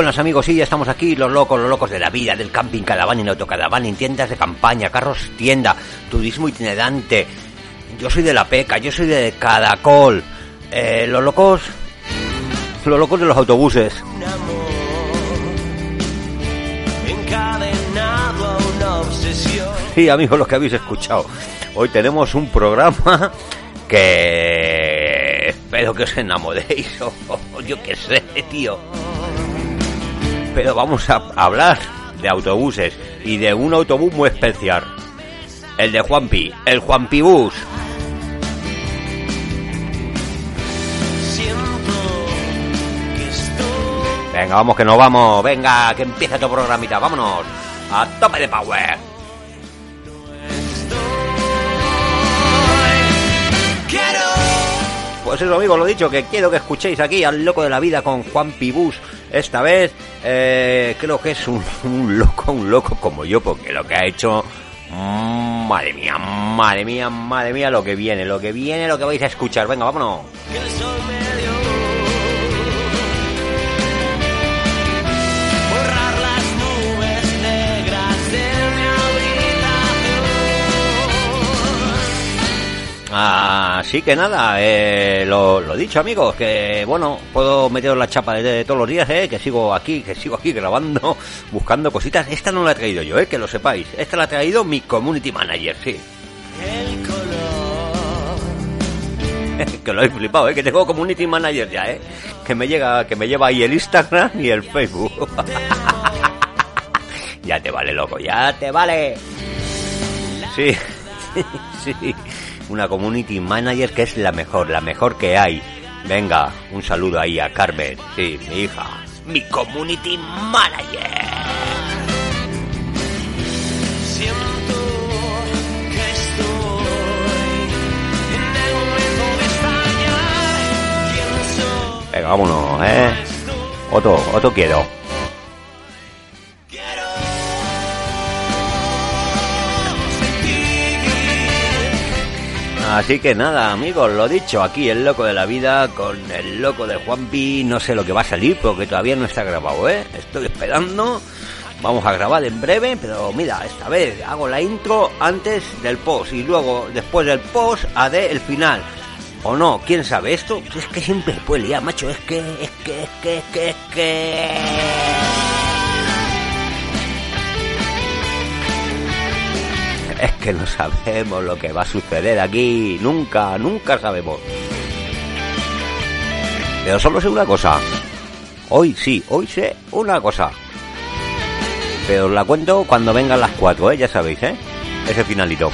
Muy buenos amigos, sí, ya estamos aquí, los locos, los locos de la vida, del camping, autocaravana, en tiendas de campaña, carros tienda, turismo itinerante. Yo soy de la peca, yo soy de Cadacol. Eh, los locos, los locos de los autobuses. un. Sí, amigos, los que habéis escuchado. Hoy tenemos un programa que espero que os enamoréis, o yo qué sé, tío. Pero vamos a hablar de autobuses y de un autobús muy especial. El de Juanpi, el Juanpi Bus. Venga, vamos que nos vamos. Venga, que empieza tu programita. Vámonos. A tope de power. Pues eso, amigos, lo dicho, que quiero que escuchéis aquí al loco de la vida con Juan Pibus. Esta vez, eh, creo que es un, un loco, un loco como yo, porque lo que ha hecho. mm, Madre mía, madre mía, madre mía, lo que viene, lo que viene, lo que vais a escuchar. Venga, vámonos. Así que nada, eh, lo, lo dicho, amigos, que bueno, puedo meteros la chapa de, de todos los días, eh, que sigo aquí, que sigo aquí grabando, buscando cositas. Esta no la he traído yo, eh, que lo sepáis. Esta la ha traído mi community manager, sí. El color que lo he flipado, ¿eh? que tengo community manager ya, ¿eh? que me llega, que me lleva ahí el Instagram y el Facebook. ya te vale, loco, ya te vale. Sí, sí, una community manager que es la mejor, la mejor que hay. Venga, un saludo ahí a Carmen, sí, mi hija, mi community manager. Siento que estoy en el momento de extrañar quién soy. Venga, vámonos, ¿eh? Otro, otro. Quiero Así que nada, amigos, lo dicho, aquí el loco de la vida con el loco de Juanpi, no sé lo que va a salir porque todavía no está grabado, ¿eh? Estoy esperando, vamos a grabar en breve, pero mira, esta vez hago la intro antes del post y luego después del post haré el final. O no, quién sabe, esto es que siempre puede liar, macho, es que, es que, es que, es que, es que... Es que no sabemos lo que va a suceder aquí. Nunca, nunca sabemos. Pero solo sé una cosa. Hoy sí, hoy sé una cosa. Pero os la cuento cuando vengan las cuatro, ¿eh? Ya sabéis, ¿eh? Ese finalito.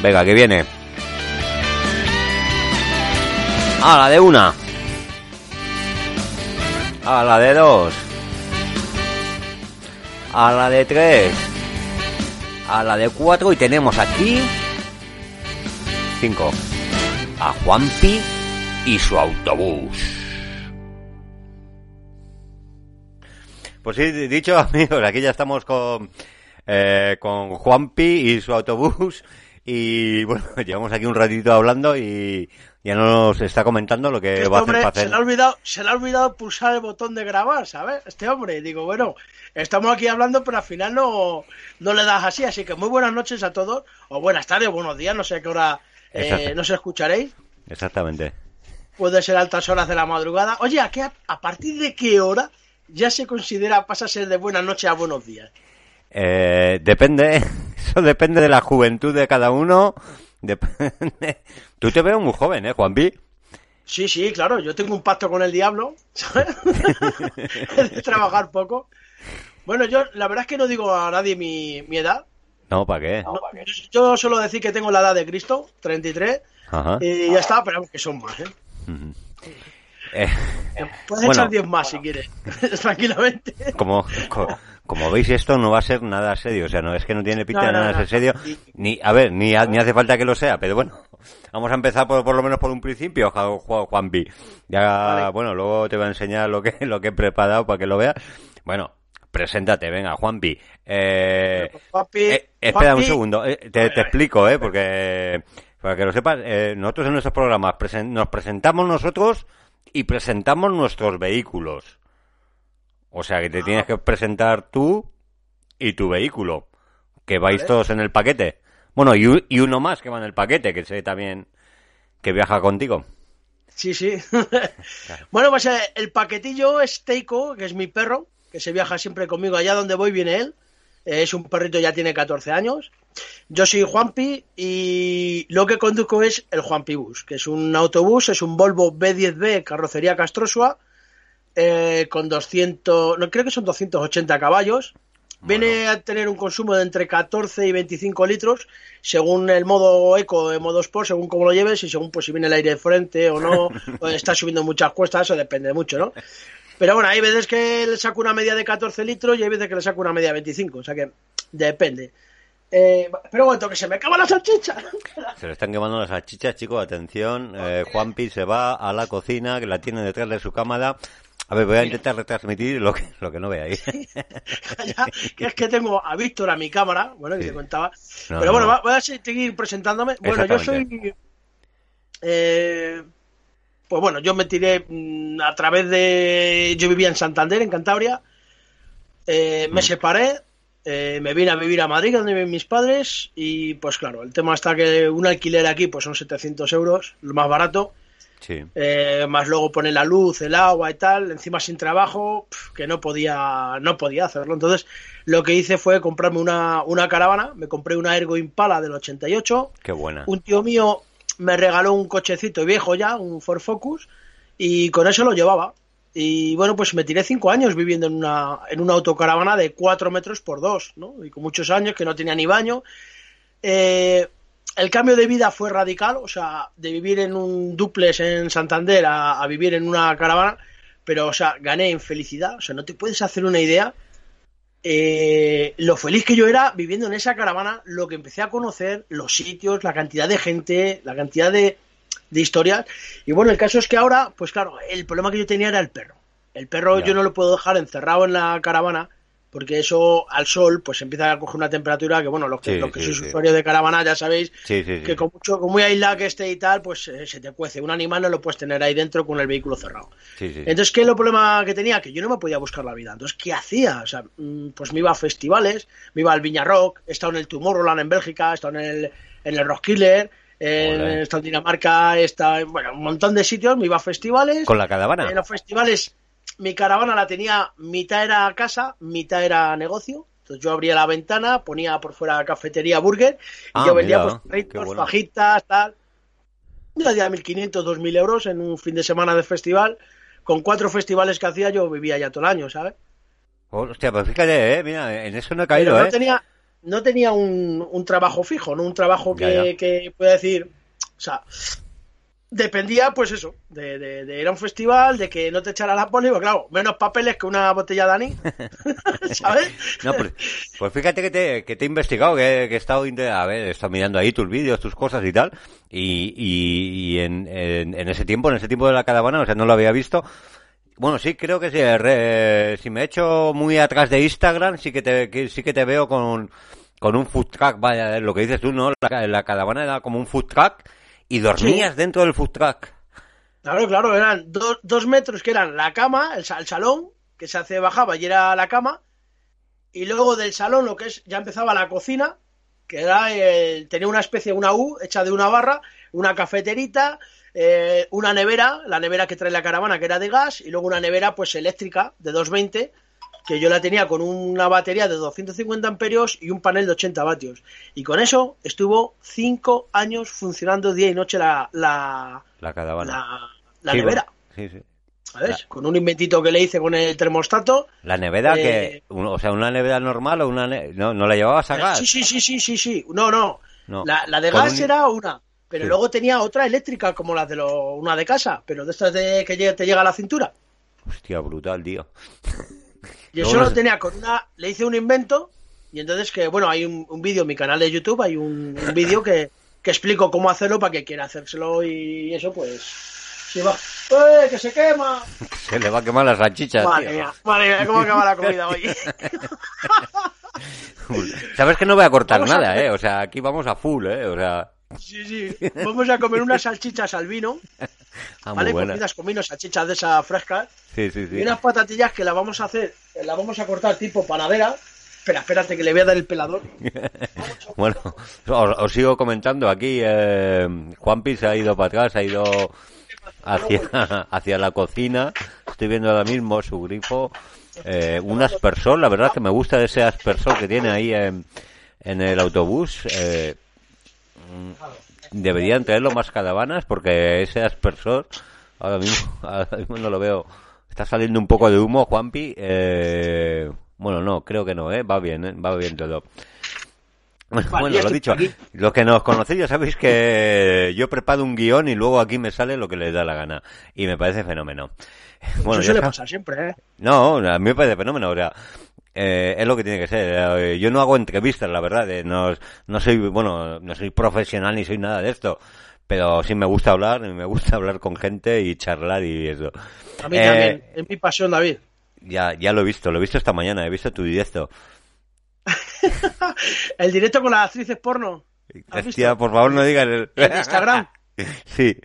Venga, que viene. A la de una. A la de dos. A la de tres a la de 4 y tenemos aquí 5 a Juanpi y su autobús. Pues sí, dicho amigos, aquí ya estamos con eh, con Juanpi y su autobús y bueno, llevamos aquí un ratito hablando y ya nos está comentando lo que Este va a hacer hombre para se hacer. le, ha olvidado, se le ha olvidado pulsar el botón de grabar, ¿sabes? Este hombre, digo, bueno, estamos aquí hablando, pero al final no, no le das así, así que muy buenas noches a todos, o buenas tardes, o buenos días, no sé a qué hora eh, nos escucharéis, Exactamente. puede ser altas horas de la madrugada. Oye, ¿a, qué, a partir de qué hora ya se considera, pasa a ser de buenas noches a buenos días? Eh, depende, eso depende de la juventud de cada uno. Depende. Tú te veo muy joven, ¿eh, Juanpi? Sí, sí, claro, yo tengo un pacto con el diablo, ¿sabes? de trabajar poco. Bueno, yo la verdad es que no digo a nadie mi, mi edad. No, ¿para qué? No, yo suelo decir que tengo la edad de Cristo, 33, Ajá. y ya está, pero que son más, ¿eh? Ujú. Eh, Puedes Bueno. echar 10 más si quieres, tranquilamente. como, co- como veis, esto no va a ser nada serio. O sea, no es que no tiene pinta No, de no, nada no. ser serio. Ni, a ver, ni, ha- ni hace falta que lo sea, pero bueno. Vamos a empezar por, por lo menos por un principio, Juan, Juan B. Ya, Vale. bueno, luego te voy a enseñar lo que, lo que he preparado para que lo veas. Bueno, preséntate, venga, Juan B. Eh, Papi, eh, espera un segundo, eh, te, te explico, eh, porque para que lo sepas, eh, nosotros en nuestros programas presen- nos presentamos nosotros y presentamos nuestros vehículos. O sea que te tienes que presentar tú y tu vehículo, que vais Vale. todos en el paquete. Bueno, y, uno más que va en el paquete, que sé también que viaja contigo. Sí, sí. bueno, pues el paquetillo es Teiko, que es mi perro, que se viaja siempre conmigo. Allá donde voy viene él. Eh, es un perrito, ya tiene 14 años. Yo soy Juanpi y lo que conduzco es el Juanpi Bus, que es un autobús, es un Volvo B10B carrocería Castrosua eh, con 200, no creo que son 280 caballos. Viene a tener un consumo de entre 14 y 25 litros, según el modo eco el modo sport, según cómo lo lleves y según pues si viene el aire de frente o no, o está subiendo muchas cuestas, eso depende mucho, ¿no? Pero bueno, hay veces que le saco una media de 14 litros y hay veces que le saco una media de 25, o sea que depende. Eh, pero bueno, que se me acaba la salchicha. Se le están quemando las salchichas, chicos, atención. Eh, Juanpi se va a la cocina, que la tiene detrás de su cámara. A ver, voy a intentar retransmitir lo que, lo que no veáis. Que es que tengo a Víctor a mi cámara, bueno, que Sí. te contaba. No, Pero no, bueno, no. voy a seguir presentándome. Bueno, yo soy. Eh, pues bueno, yo me tiré mm, a través de. Yo vivía en Santander, en Cantabria. eh, Mm. me separé. eh, me vine a vivir a Madrid, donde viven mis padres. Y pues claro, el tema está que un alquiler aquí pues son 700 euros, lo más barato. Sí. Eh, más luego pone la luz, el agua y tal, encima sin trabajo, pf, que no podía, no podía hacerlo. Entonces, lo que hice fue comprarme una, una caravana, me compré una Ergo Impala del 88, Qué buena. un tío mío me regaló un cochecito viejo ya, un Ford Focus, y con eso lo llevaba. Y bueno, pues me tiré cinco años viviendo en una, en una autocaravana de cuatro metros por dos, ¿no? Y con muchos años que no tenía ni baño. Eh, el cambio de vida fue radical, o sea, de vivir en un duplex en Santander a, a vivir en una caravana, pero, o sea, gané en felicidad, o sea, no te puedes hacer una idea eh, lo feliz que yo era viviendo en esa caravana, lo que empecé a conocer, los sitios, la cantidad de gente, la cantidad de, de historias. Y bueno, el caso es que ahora, pues claro, el problema que yo tenía era el perro. El perro Ya. yo no lo puedo dejar encerrado en la caravana porque eso al sol pues empieza a coger una temperatura que bueno, los que, Sí, los que sí, sois sí. usuarios de caravana ya sabéis que con mucho con muy aislado que esté y tal, pues eh, se te cuece. Un animal no lo puedes tener ahí dentro con el vehículo cerrado. Entonces, ¿qué es lo problema que tenía? Que yo no me podía buscar la vida. Entonces, ¿qué hacía? O sea, mm, pues me iba a festivales, me iba al Viña Rock, he estado en el Tomorrowland en Bélgica, he estado en el, en el en, Ole. he estado en Dinamarca, he estado en bueno, un montón de sitios, me iba a festivales. ¿Con la caravana? En los festivales, mi caravana la tenía, mitad era casa, mitad era negocio. Entonces yo abría la ventana, ponía por fuera cafetería, burger, y Ah, yo vendía mira, pues bueno. fajitas, tal. Yo hacía 1.500, 2.000 euros en un fin de semana de festival. Con cuatro festivales que hacía yo vivía ya todo el año, ¿sabes? Hostia, pues fíjate, eh, mira, en eso no he caído, no eh. tenía, no tenía un, un trabajo fijo, no un trabajo que, Ya, ya. que pueda decir, o sea, dependía, pues eso, de, de- de ir a un festival, de que no te echara la poli, pues claro, menos papeles que una botella de Dani, ¿sabes? No, pues, pues fíjate que te, que te he investigado, que, que he estado, a ver, he estado mirando ahí tus vídeos, tus cosas y tal, y, y, y en, en, en ese tiempo, en ese tiempo de la caravana, o sea, no lo había visto. Bueno, sí, creo que sí, re- si me echo muy atrás de Instagram, sí que te, que, sí que te veo con, con un food truck, vaya, lo que dices tú, ¿no? La, la caravana era como un food truck, y dormías dentro del food truck. Claro, claro, eran dos, dos metros que eran la cama, el salón, que se hace bajaba y era la cama, y luego del salón lo que es, ya empezaba la cocina, que era el- tenía una especie, una U hecha de una barra, una cafeterita, eh, una nevera, la nevera que trae la caravana que era de gas, y luego una nevera pues eléctrica de 220, que yo la tenía con una batería de 250 amperios y un panel de 80 vatios. Y con eso estuvo cinco años funcionando día y noche la, la, La caravana. la, la Sí, nevera. sí, sí. ¿Sabes? Con un inventito que le hice con el termostato. La nevera Eh, que, un- o sea, una nevera normal o una, ne- no, no la llevabas a gas. Sí, sí, sí, sí, sí, sí. No, no. No. La, la de Con gas un- era una, pero Sí. luego tenía otra eléctrica como la de lo, una de casa, pero de estas de que te llega a la cintura. Hostia, brutal, tío. Y Luego eso no lo sé- tenía con una, le hice un invento y entonces que, bueno, hay un, un vídeo en mi canal de YouTube, hay un, un vídeo que, que explico cómo hacerlo para que quiera hacérselo y eso pues... Se va. ¡Eh, que se quema! Se le va a quemar las salchichas, Madre tío. mía, madre mía, cómo acaba la comida hoy. Sabes que no voy a cortar Vamos nada, eh. O sea, aquí vamos a full, eh. O sea, Sí, sí. Vamos a comer unas salchichas al vino, ah, ¿vale? Comidas con vino, salchichas de esas frescas. Sí, sí, sí. Y unas patatillas que las vamos a hacer, eh, las vamos a cortar tipo panadera. Espera, espérate que le voy a dar el pelador. Bueno, os, os sigo comentando aquí. Eh, Juanpi se ha ido para atrás, ha ido hacia, hacia la cocina. Estoy viendo ahora mismo su grifo. Eh, un aspersor, la verdad que me gusta ese aspersor que tiene ahí en, en el autobús. Eh, deberían traerlo más caravanas porque ese aspersor ahora mismo, ahora mismo no lo veo. Está saliendo un poco de humo, Juanpi. Eh, bueno, no, creo que no, ¿eh? Va bien, ¿eh? va bien todo. Bueno, ya lo estoy dicho, los que nos conocéis ya sabéis que yo preparo un guion y luego aquí me sale lo que les da la gana. Y me parece fenómeno. Bueno, Eso ya suele sab- pasar siempre, ¿eh? no, a mí me parece fenómeno, o sea, eh, es lo que tiene que ser. Eh, yo no hago entrevistas, la verdad, eh, no, no soy, bueno, no soy profesional ni soy nada de esto, pero sí me gusta hablar, y me gusta hablar con gente y charlar y eso. A mí Eh, también. Es mi pasión, David. Ya, ya lo he visto, lo he visto esta mañana, he visto tu directo. El directo con las actrices porno. ¿Has Hostia, visto? por favor no digas el... De Instagram. sí,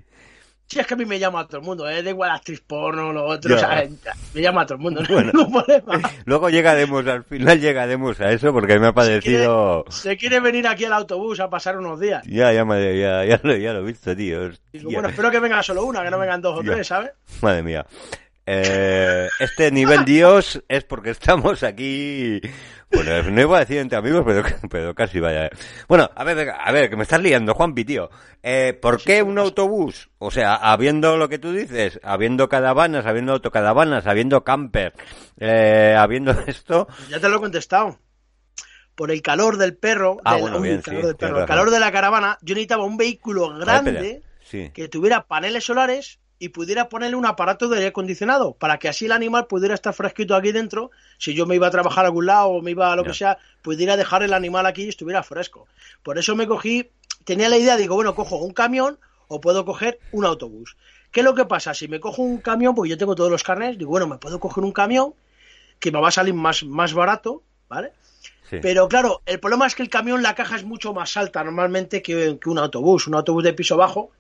Sí, es que a mí me llama a todo el mundo, ¿eh? Da igual actriz porno, lo otro, o sea, me llama a todo el mundo, no Bueno. hay ningún problema. luego llegaremos, al final llegaremos a eso porque me ha parecido... Se quiere venir aquí al autobús a pasar unos días. Ya, ya, me- ya, ya, lo, ya lo he visto, tío. Digo, bueno, espero que venga solo una, que no vengan dos o tres, ¿sabes? Madre mía. Eh, este nivel Dios es porque estamos aquí. Bueno, no iba a decir entre amigos, pero, pero casi vaya. Bueno, a ver, a ver, que me estás liando, Juanpi, tío. Eh, ¿Por qué un autobús? O sea, habiendo lo que tú dices, habiendo caravanas, habiendo autocaravanas, habiendo camper, eh, habiendo esto. Ya te lo he contestado. Por el calor del perro, Ah, del, bueno, uy, bien, el calor sí, del perro, el calor de la caravana, yo necesitaba un vehículo ver, grande. Sí. que tuviera paneles solares y pudiera ponerle un aparato de aire acondicionado para que así el animal pudiera estar fresquito aquí dentro. Si yo me iba a trabajar a algún lado o me iba a lo que sea, pudiera dejar el animal aquí y estuviera fresco. Por eso me cogí, tenía la idea, digo, bueno, cojo un camión o puedo coger un autobús. ¿Qué es lo que pasa? Si me cojo un camión, pues yo tengo todos los carnes, digo, bueno, me puedo coger un camión que me va a salir más, más barato, ¿vale? sí. Pero claro, el problema es que el camión, la caja es mucho más alta normalmente que, que un autobús. Un autobús de piso bajo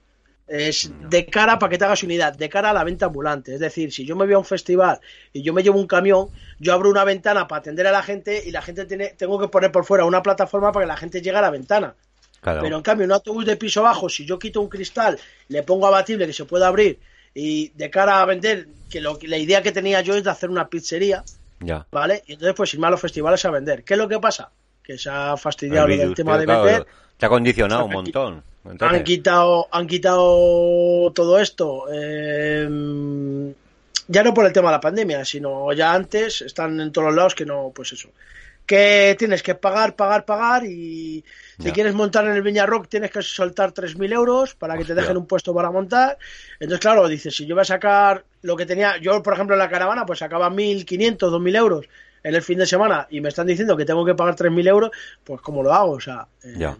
es de cara, para que te hagas unidad, de cara a la venta ambulante. Es decir, si yo me voy a un festival y yo me llevo un camión, yo abro una ventana para atender a la gente y la gente tiene, tengo que poner por fuera una plataforma para que la gente llegue a la ventana. Claro. Pero en cambio, un autobús de piso bajo, si yo quito un cristal, le pongo abatible que se pueda abrir y de cara a vender, que lo, que la idea que tenía yo es de hacer una pizzería, Ya. ¿vale? Y entonces pues irme a los festivales a vender. ¿Qué es lo que pasa? Que se ha fastidiado El virus, tema de claro, vender. Te ha condicionado un montón. Entonces, Han quitado, han quitado todo esto. eh, ya no por el tema de la pandemia, sino ya antes están en todos los lados que no, pues eso. Que tienes que pagar, pagar, pagar y si Ya. quieres montar en el Viña Rock tienes que soltar 3.000 euros para que te dejen un puesto para montar. Entonces, claro, dices, si yo voy a sacar lo que tenía, yo por ejemplo en la caravana pues sacaba 1.500, 2.000 euros en el fin de semana y me están diciendo que tengo que pagar 3.000 euros, pues ¿cómo lo hago? O sea, eh, Ya.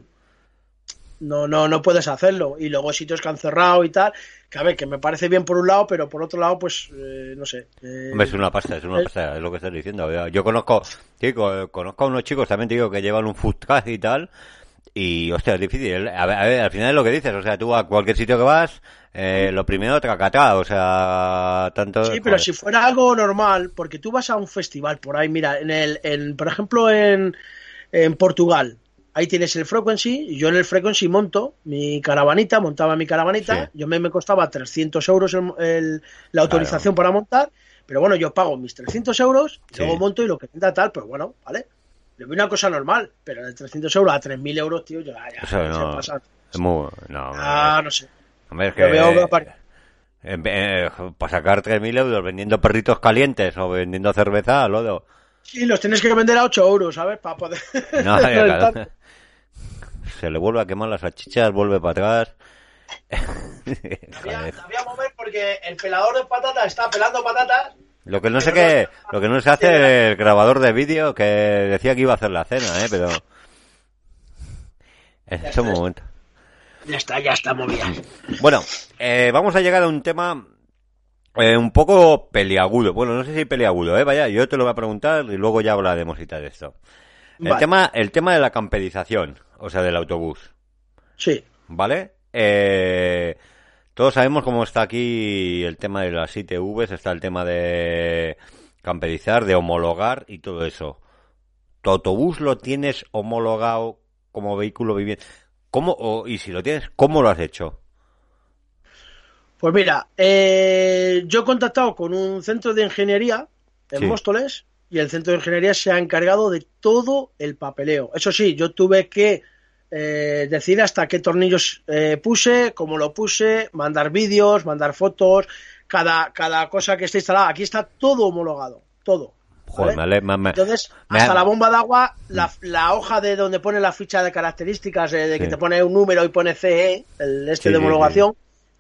No, no, no puedes hacerlo. Y luego sitios que han cerrado y tal, que a ver, que me parece bien por un lado, pero por otro lado, pues, eh, no sé. eh, Hombre, es una pasta, es una eh, pasta, es lo que estás diciendo. Yo- conozco, sí, co- conozco a unos chicos, también te digo, que llevan un food y tal, y, hostia, es difícil. A ver, a ver, al final es lo que dices, o sea, tú a cualquier sitio que vas, eh, lo primero tracatá, o sea, tanto... Sí, pero joder. si fuera algo normal, porque tú vas a un festival por ahí, mira, en el, en, por ejemplo, en, en Portugal, ahí tienes el Frequency, yo en el Frequency monto mi caravanita, montaba mi caravanita, Sí. yo me, me costaba 300 euros el- el- la autorización para montar, pero bueno, yo pago mis 300 euros, Sí. luego monto y lo que tenga tal, pues bueno, ¿vale? Le veo una cosa normal, pero de 300 euros a 3.000 euros, tío, yo ya, ya, Eso se no, pasa. es muy... No, Ah, no sé. hombre, es Lo veo que que... Eh, eh, para sacar 3.000 euros vendiendo perritos calientes o vendiendo cerveza, lodo. Sí, los tienes que vender a 8 euros, ¿sabes? Para poder... No, claro. Se le vuelve a quemar las salchichas, vuelve para atrás. Había, mover porque el pelador de patatas está pelando patatas. Lo que no sé qué, lo que no se hace el grabador de vídeo que decía que iba a hacer la cena, eh, pero en ese momento. Ya está, ya está movida. Bueno, eh, vamos a llegar a un tema eh, un poco peliagudo. Bueno, no sé si peliagudo, eh, vaya, yo te lo voy a preguntar y luego ya hablaremos y tal de esto. El Vale. tema, el tema de la camperización, o sea, del autobús, Sí. ¿vale? Eh, todos sabemos cómo está aquí el tema de las ITVs, está el tema de camperizar, de homologar y todo eso. ¿Tu autobús lo tienes homologado como vehículo viviente? ¿Cómo, o- y si lo tienes, cómo lo has hecho? Pues mira, eh, yo he contactado con un centro de ingeniería en Sí. Móstoles y el centro de ingeniería se ha encargado de todo el papeleo. Eso sí, yo tuve que eh, decir hasta qué tornillos eh, puse, cómo lo puse, mandar vídeos, mandar fotos, cada, cada cosa que esté instalada. Aquí está todo homologado, todo. ¿vale? me- me- Entonces, me hasta ha- la bomba de agua, la, la hoja de donde pone la ficha de características, eh, de que te pone un número y pone CE, el este Sí, de sí, homologación,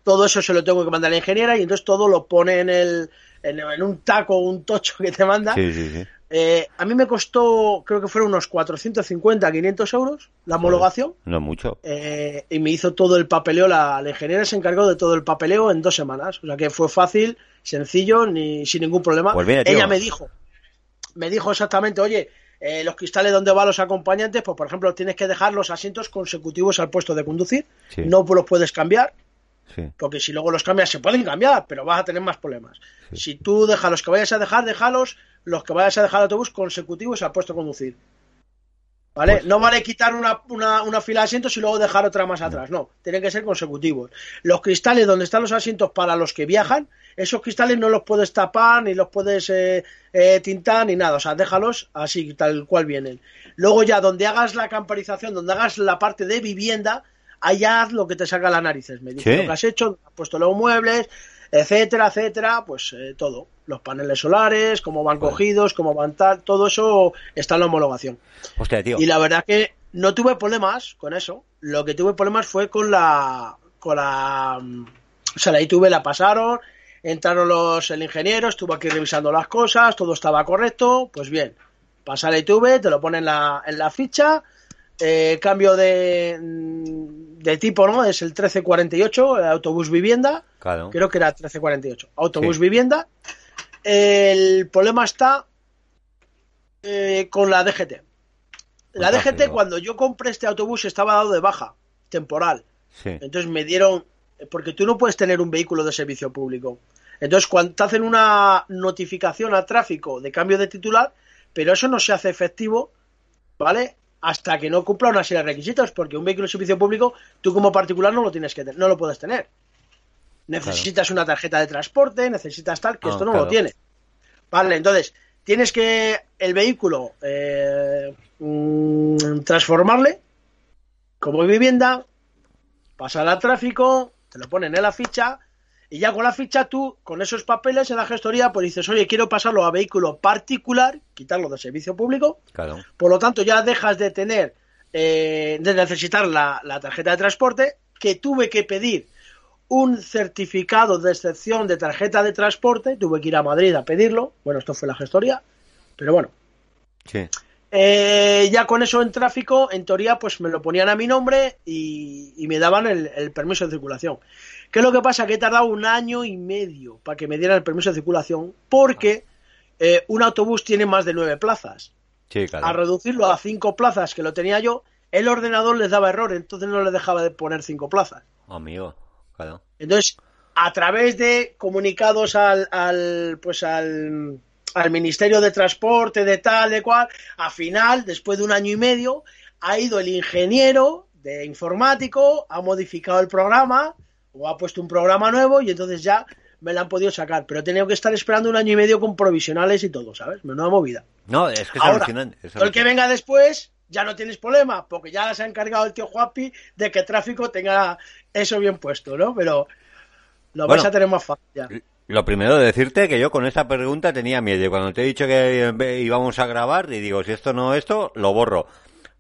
todo eso se lo tengo que mandar a la ingeniera y entonces todo lo pone en el en, en un taco, un tocho que te manda. Sí, sí, sí. Eh, a mí me costó, creo que fueron unos 450, 500 euros la homologación. No mucho. eh, y me hizo todo el papeleo, la, la ingeniera se encargó de todo el papeleo en dos semanas. O sea que fue fácil, sencillo, ni sin ningún problema. Pues. Ella me dijo, me dijo exactamente, oye, eh, los cristales donde van los acompañantes, pues por ejemplo tienes que dejar los asientos consecutivos al puesto de conducir, Sí. no los puedes cambiar, Sí. porque si luego los cambias se pueden cambiar, pero vas a tener más problemas. Si tú dejas los que vayas a dejar, déjalos los que vayas a dejar autobús consecutivos al puesto de conducir. ¿Vale? Pues- no vale quitar una, una, una fila de asientos y luego dejar otra más atrás. No, tienen que ser consecutivos. Los cristales donde están los asientos para los que viajan, esos cristales no los puedes tapar, ni los puedes eh, eh, tintar, ni nada. O sea, déjalos así, tal cual vienen. Luego ya, donde hagas la camperización, donde hagas la parte de vivienda, allá haz lo que te saca las narices. Me dice lo que has hecho, has puesto los muebles, etcétera, etcétera, pues eh, todo. Los paneles solares, cómo van cogidos, cómo van tal, todo eso está en la homologación. Hostia, tío. Y la verdad que no tuve problemas con eso. Lo que tuve problemas fue con la. con la. O sea, la ITV la pasaron, entraron los el ingeniero, estuvo aquí revisando las cosas, todo estaba correcto. Pues bien, pasa la ITV, te lo pone en la, en la ficha. Eh, cambio de, mm, de tipo, ¿no? Es el 1348, el autobús vivienda. Claro. Creo que era 1348. Autobús Sí. vivienda. El problema está eh, con la DGT. La Pues DGT, cuando yo compré este autobús, estaba dado de baja, temporal. Sí. Entonces me dieron. Porque tú no puedes tener un vehículo de servicio público. Entonces, cuando te hacen una notificación a tráfico de cambio de titular, pero eso no se hace efectivo, ¿vale? Hasta que no cumpla una serie de requisitos, porque un vehículo de servicio público, tú como particular no lo tienes que tener, no lo puedes tener. Necesitas una tarjeta de transporte, necesitas tal, que Ah, esto no claro. lo tiene. Vale, entonces, tienes que el vehículo eh, mm, transformarle como vivienda, pasar al tráfico, te lo ponen en la ficha, y ya con la ficha tú, con esos papeles en la gestoría, pues dices, oye, quiero pasarlo a vehículo particular, quitarlo de servicio público, Claro. por lo tanto ya dejas de tener, eh, de necesitar la, la tarjeta de transporte, que tuve que pedir un certificado de excepción de tarjeta de transporte, tuve que ir a Madrid a pedirlo, bueno, esto fue la gestoría, pero bueno, Sí. Eh, ya con eso en tráfico, en teoría, pues me lo ponían a mi nombre y, y me daban el, el permiso de circulación. ¿Qué es lo que pasa? Que he tardado un año y medio para que me dieran el permiso de circulación porque eh, un autobús tiene más de nueve plazas. Sí, A claro. reducirlo a cinco plazas que lo tenía yo, el ordenador les daba error, entonces no le dejaba de poner cinco plazas. Amigo. Claro. Entonces, a través de comunicados al, al pues al, al Ministerio de Transporte, de tal, de cual, al final, después de un año y medio, ha ido el ingeniero de informático, ha modificado el programa, o ha puesto un programa nuevo, y entonces ya me la han podido sacar. Pero he tenido que estar esperando un año y medio con provisionales y todo, ¿sabes? Menuda movida. No, es que es Ahora, alucinante. es el que venga después ya no tienes problema, porque ya se ha encargado el tío Juapi de que tráfico tenga eso bien puesto, ¿no? Pero lo Bueno. vais a tener más fácil ya. Lo primero de decirte que yo con esta pregunta tenía miedo. Y cuando te he dicho que eh, íbamos a grabar, y digo, si esto no esto, lo borro.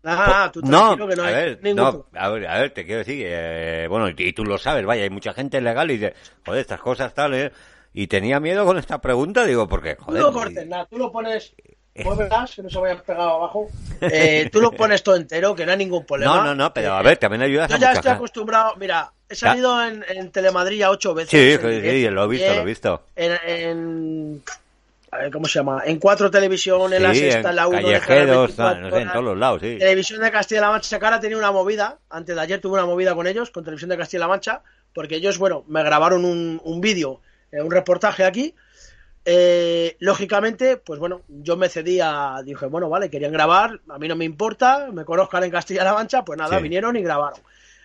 Nada, tú no, que no a ver, no, a ver, a ver, te quiero decir, eh, bueno, y, y tú lo sabes, vaya, hay mucha gente legal y dice, joder, estas cosas tal, eh, y tenía miedo con esta pregunta, digo, porque, Tú joder, no cortes nada, tú lo pones, muévelas, que no se vayan pegado abajo. Eh, tú lo pones todo entero, que no hay ningún problema. no, no, no, pero a ver, también ayudas Yo a ya estoy acostumbrado, mira, he salido en, en Telemadrid ya ocho veces. Sí, sí, sí, lo he visto, lo he visto. En, en- a ver, ¿cómo se llama? En cuatro televisión, en la Sí, sexta, en la uno, callejeros, 24 tal, no sé, en todos los lados, sí. Televisión de Castilla-La Mancha, que ahora tenía una movida, antes de ayer tuve una movida con ellos, con Televisión de Castilla-La Mancha, porque ellos, bueno, me grabaron un, un vídeo, eh, un reportaje aquí. Eh, lógicamente, pues bueno, yo me cedí a, dije, bueno, vale, querían grabar, a mí no me importa, me conozcan en Castilla-La Mancha, pues nada, Sí. vinieron y grabaron.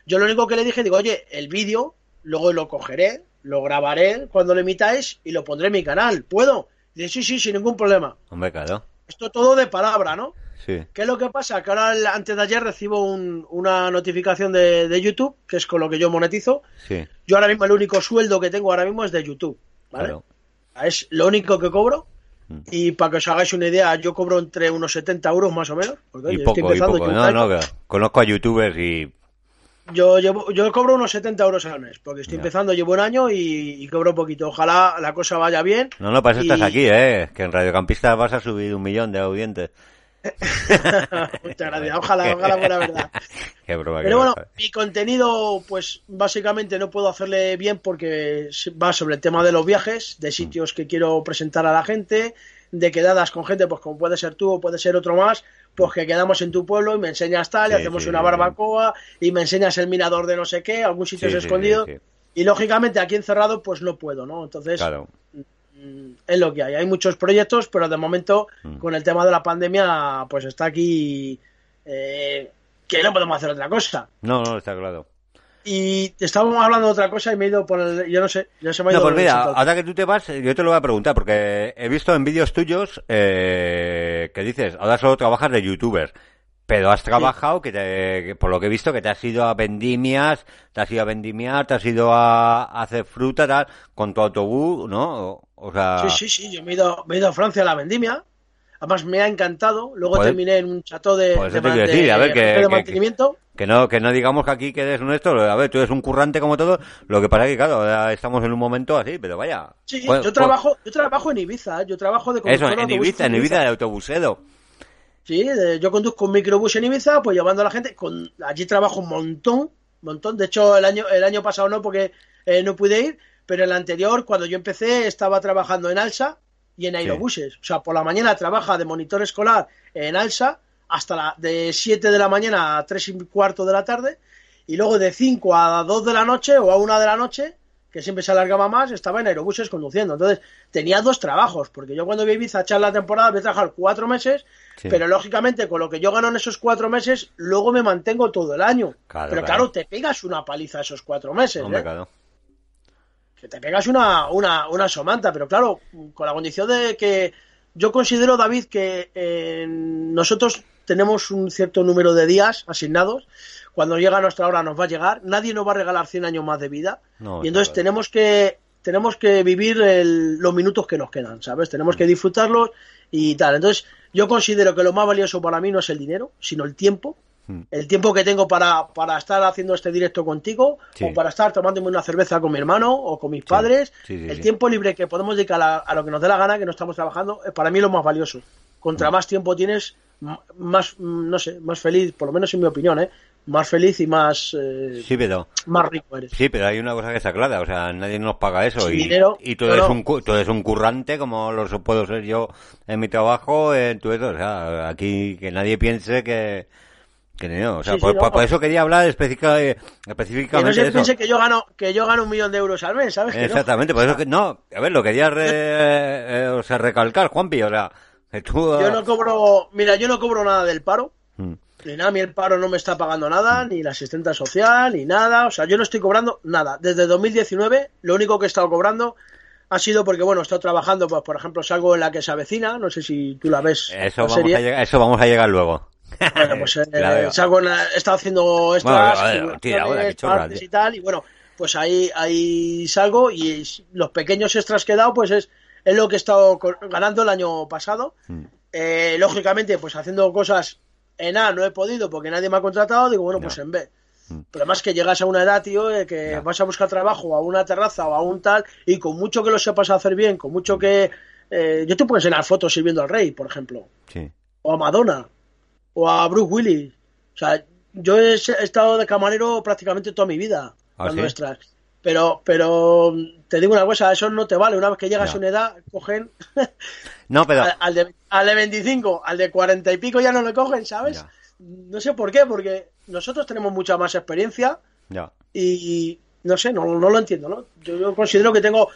Yo lo único que le dije, digo, oye, el vídeo, luego lo cogeré, lo grabaré cuando lo emitáis y lo pondré en mi canal, ¿puedo? Dice, sí, sí, sin ningún problema. Hombre, claro, Esto todo de palabra, ¿no? sí. ¿Qué es lo que pasa? Que ahora, antes de ayer, recibo un- una notificación de, de YouTube, que es con lo que yo monetizo. Sí, Yo ahora mismo, el único sueldo que tengo ahora mismo es de YouTube, ¿vale? claro. Es lo único que cobro. Mm. Y para que os hagáis una idea, yo cobro entre unos 70 euros más o menos. Porque, Y oye, poco, estoy y poco. No, no, conozco a youtubers y... yo, llevo, yo cobro unos 70 euros al mes, porque estoy empezando, llevo un año y, y cobro poquito. Ojalá la cosa vaya bien. No, no, para eso Y- estás aquí, eh, que en Radiocampista vas a subir un millón de audientes. Muchas gracias. Ojalá, ojalá fuera verdad. Qué broma, Pero bueno, broma. mi contenido, pues básicamente no puedo hacerle bien porque va sobre el tema de los viajes, de sitios que quiero presentar a la gente, de quedadas con gente, pues como puede ser tú o puede ser otro más, pues que quedamos en tu pueblo y me enseñas tal, y Sí, hacemos sí, una barbacoa y me enseñas el mirador de no sé qué, algún sitio escondido. Y lógicamente aquí encerrado, pues no puedo, ¿no? Entonces, Claro. mm, es lo que hay. Hay muchos proyectos, pero de momento, Mm. con el tema de la pandemia, pues está aquí eh, que no podemos hacer otra cosa. No, no, está claro. Y estábamos hablando de otra cosa y me he ido por el. Yo no sé, ya se me ha ido. No, pues mira, ahora que tú te vas, yo te lo voy a preguntar, porque he visto en vídeos tuyos eh, que dices, ahora solo trabajas de youtuber, pero has trabajado, que, te- que por lo que he visto, que te has ido a vendimias, te has ido a vendimiar, te has ido a, a hacer fruta, tal, con tu autobús, ¿no? O, o sea... Sí, sí, sí, yo me he, ido, me he ido a Francia a la vendimia. Además me ha encantado. Luego Joder. terminé en un chateau de, Por eso de, man- quiero decir, de- a ver, que- de que- mantenimiento. Que no, que no digamos que aquí que eres un esto, a ver, tú eres un currante como todo, lo que pasa es que claro, estamos en un momento así, pero vaya. Sí, yo trabajo, yo trabajo en Ibiza, ¿eh? yo trabajo de pues- Eso, de en Ibiza, en Ibiza de autobusero. Sí, de- yo conduzco un microbús en Ibiza, pues llevando a la gente. Con, allí trabajo un montón, montón. De hecho, el año, el año pasado no, porque eh, no pude ir, pero el anterior, cuando yo empecé, estaba trabajando en Alsa y en aerobuses. O sea, por la mañana trabaja de monitor escolar en Alsa hasta la, de 7 de la mañana a 3 y cuarto de la tarde, y luego de 5 a 2 de la noche o a 1 de la noche, que siempre se alargaba más, estaba en aerobuses conduciendo. Entonces, tenía dos trabajos, porque yo cuando vi a echar la temporada voy a trabajar cuatro meses, Sí. pero lógicamente con lo que yo gano en esos cuatro meses, luego me mantengo todo el año. Claro, pero claro. claro, te pegas una paliza esos cuatro meses, Hombre, ¿eh? claro. que te pegas una, una, una somanta, pero claro, con la condición de que yo considero, David, que eh, nosotros tenemos un cierto número de días asignados. Cuando llega nuestra hora nos va a llegar. Nadie nos va a regalar 100 años más de vida. No, y entonces claro. tenemos que tenemos que vivir el- los minutos que nos quedan, ¿sabes? Tenemos que disfrutarlos y tal. Entonces, yo considero que lo más valioso para mí no es el dinero, sino el tiempo. Mm. El tiempo que tengo para, para estar haciendo este directo contigo, Sí. o para estar tomándome una cerveza con mi hermano o con mis padres. Sí, sí, el tiempo libre que podemos dedicar a, a lo que nos dé la gana, que no estamos trabajando, es para mí lo más valioso. Contra Mm. más tiempo tienes, más, mm, no sé, más feliz, por lo menos en mi opinión, ¿eh? Más feliz y más, eh, Sí, pero... más rico eres. Sí, pero hay una cosa que está clara, o sea, nadie nos paga eso Sin y, dinero, y no, eres no. un, tú eres un currante como lo puedo ser yo en mi trabajo, en tu o sea, aquí que nadie piense que, o sea, Sí, por, no. por- por eso quería hablar específica- eh, Que no específicamente se piense que yo gano, que yo gano un millón de euros al mes, ¿sabes? No. Exactamente, por eso que no, a ver, lo quería re- eh, o sea, recalcar, Juanpi, o sea, que tú... Yo no cobro, mira, yo no cobro nada del paro, Mm. ni nada, a mí el paro no me está pagando nada, ni la asistenta social, ni nada, o sea, yo no estoy cobrando nada. Desde 2019, lo único que he estado cobrando ha sido porque, bueno, he estado trabajando, pues, por ejemplo, salgo en la que se avecina, no sé si tú la ves. Eso vamos, a llegar, eso vamos a llegar luego. Bueno, pues eh, salgo en la- he estado haciendo extras, Bueno, tira, chorra, y tal, y bueno, pues ahí, ahí salgo y los pequeños extras que he dado, pues es, es lo que he estado ganando el año pasado. Mm. Eh, lógicamente, pues haciendo cosas en A no he podido porque nadie me ha contratado, digo, bueno, pues en B. Mm. Pero además que llegas a una edad, tío, eh, que vas a buscar trabajo a una terraza o a un tal, y con mucho que lo sepas hacer bien, con mucho que... eh, yo te puedo enseñar fotos sirviendo al rey, por ejemplo Sí. o a Madonna, o a Bruce Willis. O sea, yo he, estado de camarero prácticamente toda mi vida, ¿Ah, sí? extras. Pero, pero te digo una cosa, eso no te vale. Una vez que llegas a una edad, cogen No, pero... al, al de, al de 25, al de 40 y pico ya no le cogen, ¿sabes? Ya. No sé por qué, porque nosotros tenemos mucha más experiencia Ya. y no sé, no, no lo entiendo, ¿no? Yo, yo considero que tengo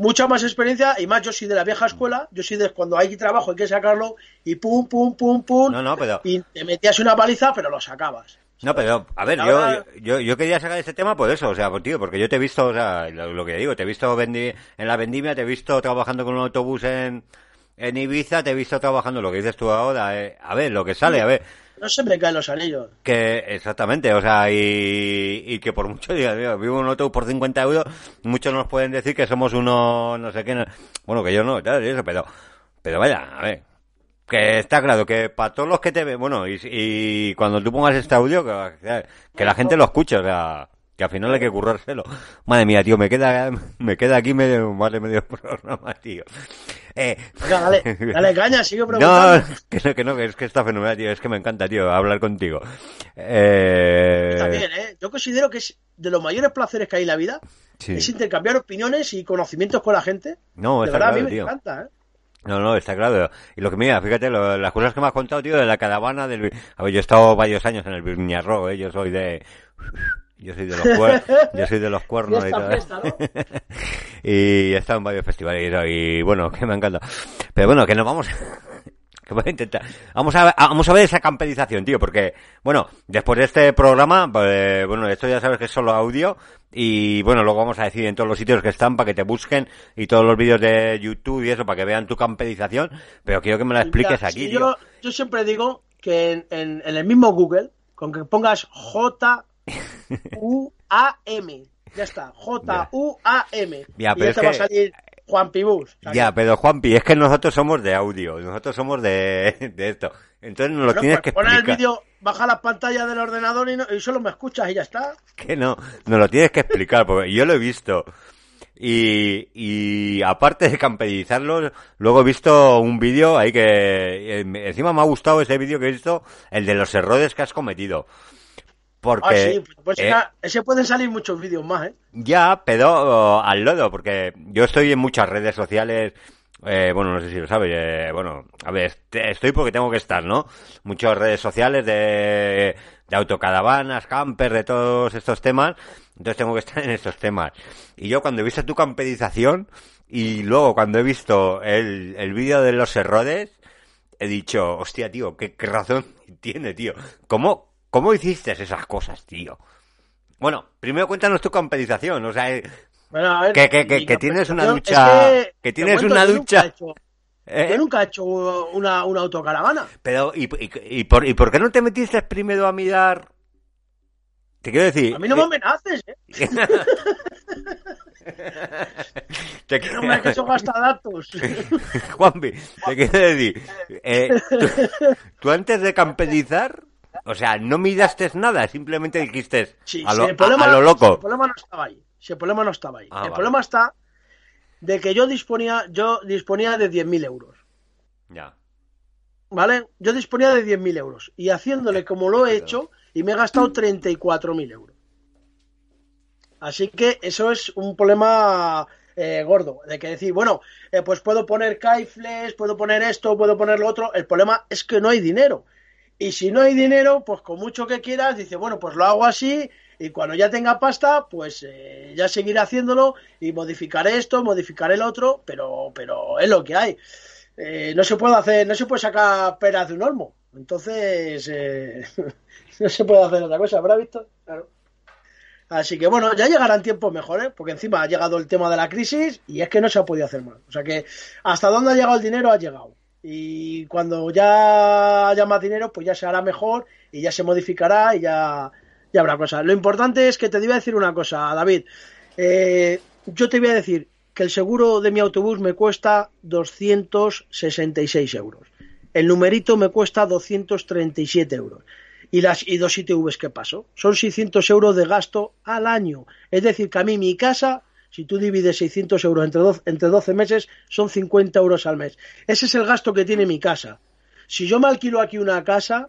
mucha más experiencia y más yo soy de la vieja escuela, yo soy de cuando hay trabajo hay que sacarlo y pum, pum, pum, pum, No, no, pero... y te metías una paliza, pero lo sacabas. No, pero, a ver, yo, yo, yo quería sacar este tema por eso, o sea, por tío, porque yo te he visto, o sea, lo, lo que digo, te he visto vendi- en la vendimia, te he visto trabajando con un autobús en, en Ibiza, te he visto trabajando lo que dices tú ahora, eh, a ver, lo que sale, a ver, No se me caen los anillos. que, exactamente, o sea, y, y que por mucho, diga, mira, vivo en un autobús por 50 euros, muchos nos pueden decir que somos unos, no sé qué, no- bueno, que yo no, tal, y eso, pero, pero vaya, a ver, que está claro que para todos los que te ven, bueno, y, y cuando tú pongas este audio, que, que la gente lo escuche, o sea, que al final hay que currárselo. Madre mía, tío, me queda, me queda aquí medio, más de medio programa, tío. Eh, Venga, dale, dale caña, sigue no, preguntando. que no, que no, que es que está fenomenal, tío, es que me encanta, tío, hablar contigo. Eh, Está bien, ¿eh? Yo considero que es de los mayores placeres que hay en la vida, sí. es intercambiar opiniones y conocimientos con la gente. No, de verdad, a mí me encanta, ¿eh? No, no, está claro. Y lo que mira, fíjate, lo- las cosas que me has contado, tío, de la caravana del... A ver, yo he estado varios años en el Viñarro, ¿eh? Yo soy de... Yo soy de los cuernos, yo soy de los cuernos y fiesta, ¿no? y he estado en varios festivales y, bueno, que me encanta. Pero bueno, que nos vamos... que voy a intentar. Vamos a, vamos a ver esa camperización, tío, porque, bueno, después de este programa, pues, bueno, esto ya sabes que es solo audio, y bueno, luego vamos a decir en todos los sitios que están para que te busquen, y todos los vídeos de YouTube y eso, para que vean tu camperización, pero quiero que me la expliques Mira, aquí, si tío. yo, yo siempre digo que en, en- en el mismo Google, con que pongas J-U-A-M, ya está, J-U-A-M, Ya, y pero ya es te va a salir Juan. O sea Ya, que- pero Juanpi, es que nosotros somos de audio, nosotros somos de, de esto. Entonces nos lo Bueno, tienes pues que pon el explicar. vídeo, baja la pantalla del ordenador y, no- y solo me escuchas y ya está. Que no, nos lo tienes que explicar, porque yo lo he visto. Y, y aparte de camperizarlo, luego he visto un vídeo ahí que, eh, encima me ha gustado ese vídeo que he visto, el de los errores que has cometido. Porque, Ah, sí, pues eh, ese pueden salir muchos vídeos más, ¿eh? Ya, pero al lodo, porque yo estoy en muchas redes sociales, eh, bueno, no sé si lo sabes, eh, bueno, a ver, estoy porque tengo que estar, ¿no? Muchas redes sociales de, de autocaravanas, camper, de todos estos temas, entonces tengo que estar en estos temas. Y yo cuando he visto tu camperización y luego cuando he visto el, el vídeo de los errores, he dicho, hostia, tío, qué, qué razón tiene, tío. ¿Cómo, cómo hiciste esas cosas, tío? Bueno, primero cuéntanos tu camperización, o sea, eh, Bueno, a ver, Que- que- que- mi que tienes una ducha- es que tienes una nunca ducha. he hecho- ¿eh? Yo nunca he hecho una, una autocaravana. pero ¿y, y, y por, ¿y por qué no te metiste primero a mirar? Te quiero decir... A mí no me amenaces, ¿eh? te No me que eso gasta datos. Juanpi, te quiero decir, eh, tú, tú antes de camperizar, o sea, no miraste nada, simplemente dijiste Sí, a, lo, el problema, a- a lo sí, loco. el problema no estaba ahí. El problema no estaba ahí. Ah, el vale. problema está de que yo disponía, yo disponía de 10.000 euros. Ya. ¿Vale? Yo disponía de 10.000 euros. Y haciéndole como lo he hecho, y me he gastado 34.000 euros. Así que eso es un problema eh, gordo. De que decir, bueno, eh, pues puedo poner caifles, puedo poner esto, puedo poner lo otro. El problema es que no hay dinero. Y si no hay dinero, pues con mucho que quieras, dice, bueno, pues lo hago así. Y cuando ya tenga pasta, pues eh, ya seguiré haciéndolo y modificaré esto, modificaré el otro, pero, pero es lo que hay. Eh, no se puede hacer, no se puede sacar peras de un olmo. Entonces, eh, no se puede hacer otra cosa, ¿habrá visto? Claro. Así que bueno, ya llegarán tiempos mejores, porque encima ha llegado el tema de la crisis y es que no se ha podido hacer más. O sea que hasta dónde ha llegado el dinero ha llegado. Y cuando ya haya más dinero, pues ya se hará mejor y ya se modificará y ya, habrá cosas. Lo importante es que te iba a decir una cosa, David. Eh, yo te voy a decir que el seguro de mi autobús me cuesta 266 euros. El numerito me cuesta 237 euros. Y las y dos ITVs que paso. Son 600 euros de gasto al año. Es decir, que a mí mi casa, si tú divides 600 euros entre 12, entre 12 meses, son 50 euros al mes. Ese es el gasto que tiene mi casa. Si yo me alquilo aquí una casa,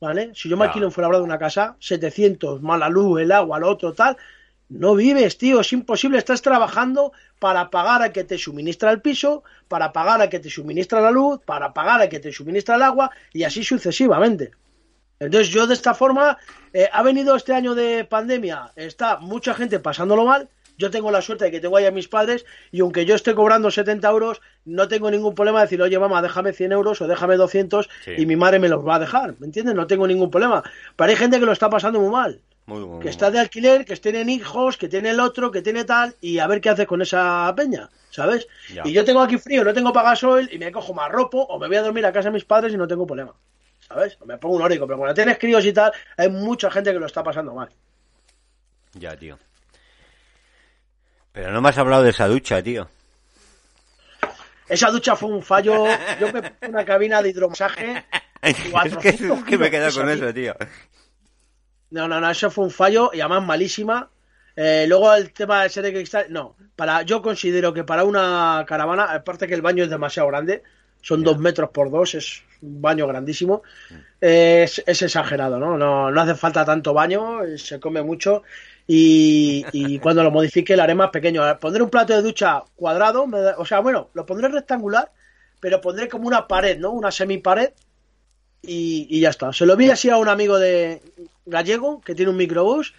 ¿vale? Si yo me alquilo en Fuenlabrada una casa, 700, más la luz, el agua, lo otro, tal, no vives, tío, es imposible. Estás trabajando para pagar a que te suministra el piso, para pagar a que te suministra la luz, para pagar a que te suministra el agua y así sucesivamente. Entonces yo de esta forma, eh, ha venido este año de pandemia, está mucha gente pasándolo mal, yo tengo la suerte de que tengo ahí a mis padres y aunque yo esté cobrando 70 euros, no tengo ningún problema de decir, oye mamá, déjame 100 euros o déjame 200 Sí. y mi madre me los va a dejar, ¿me entiendes? No tengo ningún problema. Pero hay gente que lo está pasando muy mal Muy, muy, que muy está de alquiler, que tienen hijos, que tiene el otro, que tiene tal, y a ver qué hace con esa peña, ¿sabes? Ya. Y yo tengo aquí frío, no tengo para gasoil, y me cojo más ropo, o me voy a dormir a casa de mis padres y no tengo problema, ¿sabes? O me pongo un órico, pero cuando tienes críos y tal, hay mucha gente que lo está pasando mal. Ya, tío. Pero no me has hablado de esa ducha, tío. Esa ducha fue un fallo, yo me puse una cabina de hidromasaje, es que, 400 es que me he quedado con eso, tío. No, no, no, eso fue un fallo y además malísima. Eh, luego el tema de ser de cristal, no. Para, yo considero que para una caravana, aparte que el baño es demasiado grande, son dos metros por dos, es un baño grandísimo, eh, es, es exagerado, ¿no? ¿no? No hace falta tanto baño, se come mucho y, y cuando lo modifique lo haré más pequeño. Pondré un plato de ducha cuadrado, me da- o sea, bueno, lo pondré rectangular, pero pondré como una pared, ¿no? Una semipared y, y ya está. Se lo vi así a un amigo de gallego que tiene un microbús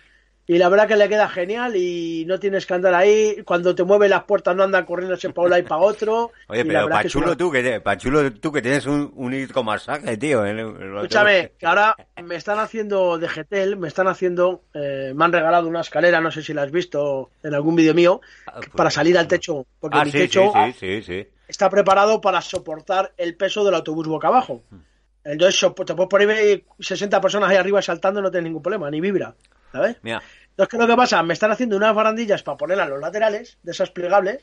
y la verdad que le queda genial y no tienes que andar ahí. Cuando te mueve las puertas no andan corriéndose para un lado y para otro. Oye, Y pero Pachulo una- tú, que te- Pachulo tú que tienes un, un hidromasaje, tío. en el- en el- Escúchame, que ahora me están haciendo de Getel, me están haciendo, eh, me han regalado una escalera, no sé si la has visto en algún vídeo mío, Ah, pues, para salir al techo, porque Ah, mi sí, techo sí, sí, sí, sí. está preparado para soportar el peso del autobús boca abajo. Entonces so- te puedes poner 60 personas ahí arriba saltando no tienes ningún problema, ni vibra, ¿sabes? Mira, Entonces, ¿qué es lo que pasa? Me están haciendo unas barandillas para ponerlas a los laterales, de esas plegables.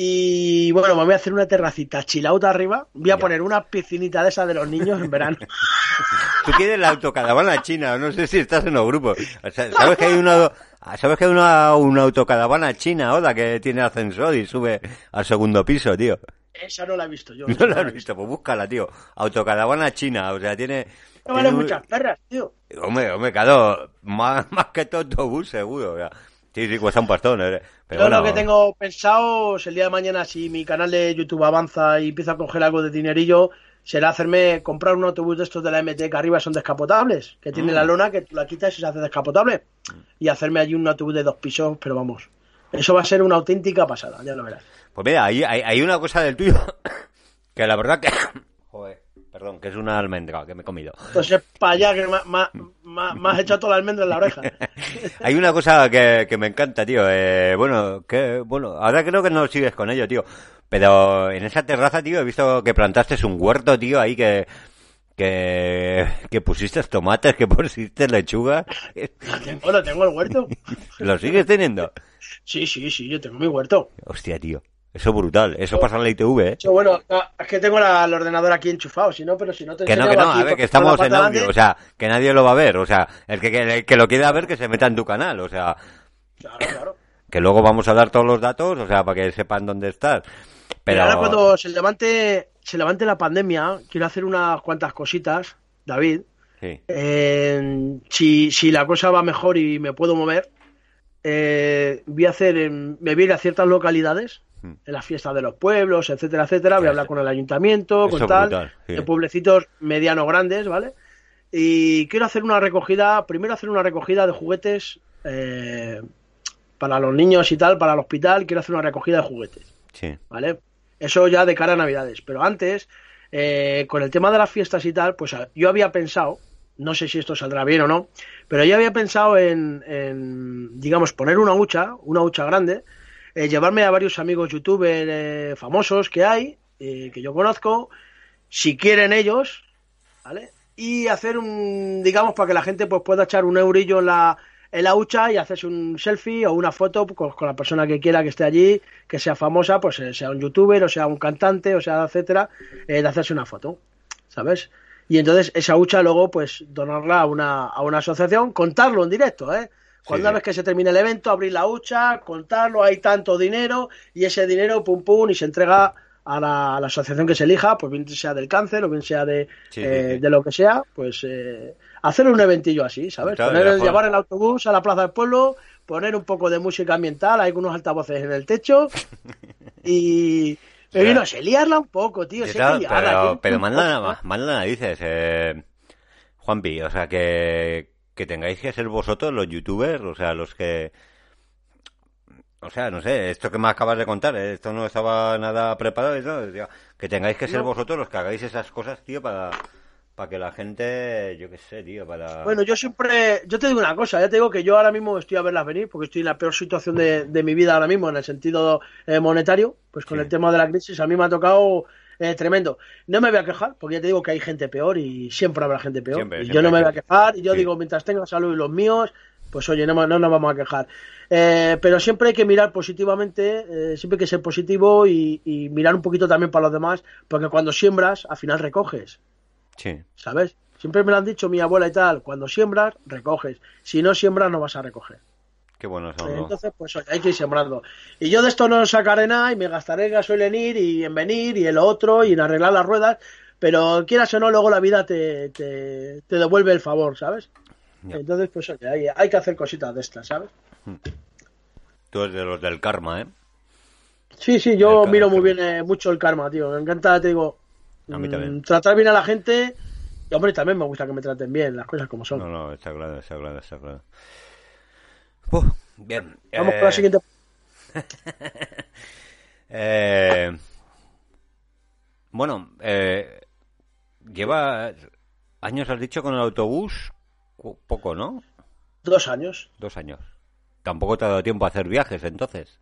Y bueno, me voy a hacer una terracita chilauta arriba. Voy a Ya. poner una piscinita de esas de los niños en verano. tú quieres la autocaravana china, no sé si estás en los grupos. O sea, ¿Sabes que hay una, sabes que hay una, una autocaravana china, Oda, que tiene ascensor y sube al segundo piso, tío? Esa no la he visto yo. No la has visto, pues búscala, tío. Autocaravana china, o sea, tiene... No vale tiene muchas perras, tío. Hombre, hombre, claro, más, más que tu autobús, seguro. sea. Sí, sí, cuesta un pastón, eh. Pero Yo bueno, lo que tengo pensado es el día de mañana, si mi canal de YouTube avanza y empieza a coger algo de dinerillo, será hacerme comprar un autobús de estos de la MT que arriba son descapotables, que tiene Mm. la lona que tú la quitas y se hace descapotable. Y hacerme allí un autobús de dos pisos, pero vamos. Eso va a ser una auténtica pasada, ya lo verás. Pues mira, hay, hay, hay una cosa del tuyo que la verdad que... Joder, perdón, que es una almendra que me he comido. Entonces, para allá que me, me has echado toda la almendra en la oreja. Hay una cosa que, que me encanta, tío. Eh, bueno, que, bueno, ahora creo que no sigues con ello, tío. Pero en esa terraza, tío, he visto que plantaste un huerto, tío, ahí que, que, que pusiste tomates, que pusiste lechuga. Bueno, tengo el huerto. ¿Lo sigues teniendo? Sí, sí, sí, yo tengo mi huerto. Hostia, tío. Eso es brutal. Eso pasa en la ITV, ¿eh? Yo, bueno, no, es que tengo la- el ordenador aquí enchufado, si no, pero si no te Que no, que no, a ver, que estamos en audio, o sea, que nadie lo va a ver, o sea, el que, que, que lo quiera ver que se meta en tu canal, o sea, Claro, claro. que luego vamos a dar todos los datos, o sea, para que sepan dónde estás. Pero ahora cuando se levante, se levante la pandemia, quiero hacer unas cuantas cositas, David. Sí. Eh, si, si la cosa va mejor y me puedo mover, eh, voy a hacer, en- me voy a ir a ciertas localidades. En las fiestas de los pueblos, etcétera, etcétera. Voy a hablar con el ayuntamiento, Eso con tal, sí. de pueblecitos mediano grandes, ¿vale? Y quiero hacer una recogida, primero hacer una recogida de juguetes eh, para los niños y tal, para el hospital, quiero hacer una recogida de juguetes. Sí. ¿vale? Eso ya de cara a Navidades. Pero antes, eh, con el tema de las fiestas y tal, pues yo había pensado, no sé si esto saldrá bien o no, pero yo había pensado en, en, digamos, poner una hucha, una hucha grande, eh, llevarme a varios amigos youtubers eh, famosos que hay, eh, que yo conozco, si quieren ellos, ¿vale? y hacer un, digamos, para que la gente pues pueda echar un eurillo en la, en la hucha y hacerse un selfie o una foto con, con la persona que quiera que esté allí, que sea famosa, pues eh, sea un youtuber o sea un cantante o sea, etcétera, de hacerse una foto, ¿sabes? Y entonces esa hucha luego pues donarla a una, a una asociación, contarlo en directo, ¿eh? Cuando Sí, una vez que se termine el evento, abrir la hucha, contarlo, hay tanto dinero y ese dinero, pum, pum, y se entrega a la, a la asociación que se elija, pues bien sea del cáncer o bien sea de, Sí, eh, sí. de lo que sea, pues eh, hacer un eventillo así, ¿sabes? Claro, Poner, llevar el autobús a la plaza del pueblo, poner un poco de música ambiental, hay unos altavoces en el techo y... Pero sea, no sé, liarla un poco, tío. Que claro, liarla, pero, pero manda, manda narices, eh, Juanpi, o sea, que, que tengáis que ser vosotros los youtubers, o sea, los que... O sea, no sé, esto que me acabas de contar, eh, esto no estaba nada preparado, tío, que tengáis que ser No. vosotros los que hagáis esas cosas, tío, para, para que la gente, yo qué sé, tío, para... Bueno, yo siempre, yo te digo una cosa, ya te digo que yo ahora mismo estoy a verlas venir porque estoy en la peor situación de, de mi vida ahora mismo en el sentido eh, monetario, pues con Sí. el tema de la crisis a mí me ha tocado eh, tremendo. No me voy a quejar porque ya te digo que hay gente peor y siempre habrá gente peor. Siempre, y siempre yo no me voy a quejar y yo Sí. digo, mientras tenga salud y los míos, pues oye, no nos vamos a quejar. Eh, pero siempre hay que mirar positivamente, eh, siempre hay que ser positivo y, y mirar un poquito también para los demás, porque cuando siembras, al final recoges. Sí, ¿sabes? Siempre me lo han dicho mi abuela y tal, cuando siembras, recoges. Si no siembras, no vas a recoger. Qué bueno son, ¿no? Entonces, pues oye, hay que ir sembrando. Y yo de esto no sacaré nada y me gastaré gasoil en ir y en venir y en lo otro y en arreglar las ruedas, pero quieras o no, luego la vida te, te, te devuelve el favor, ¿sabes? Ya. Entonces, pues oye, hay, hay que hacer cositas de estas, ¿sabes? Tú eres de los del karma, ¿eh? Sí, sí, El yo miro muy el bien eh, mucho el karma, tío. Me encanta, te digo, A mí mm, también. tratar bien a la gente. Y hombre, también me gusta que me traten bien, las cosas como son. No, no, está claro, está claro, está claro. Uf, bien. Vamos con eh, la siguiente. Eh, bueno, eh, lleva años, has dicho, con el autobús. Poco, ¿no? Dos años. Dos años. Tampoco te ha dado tiempo a hacer viajes, entonces.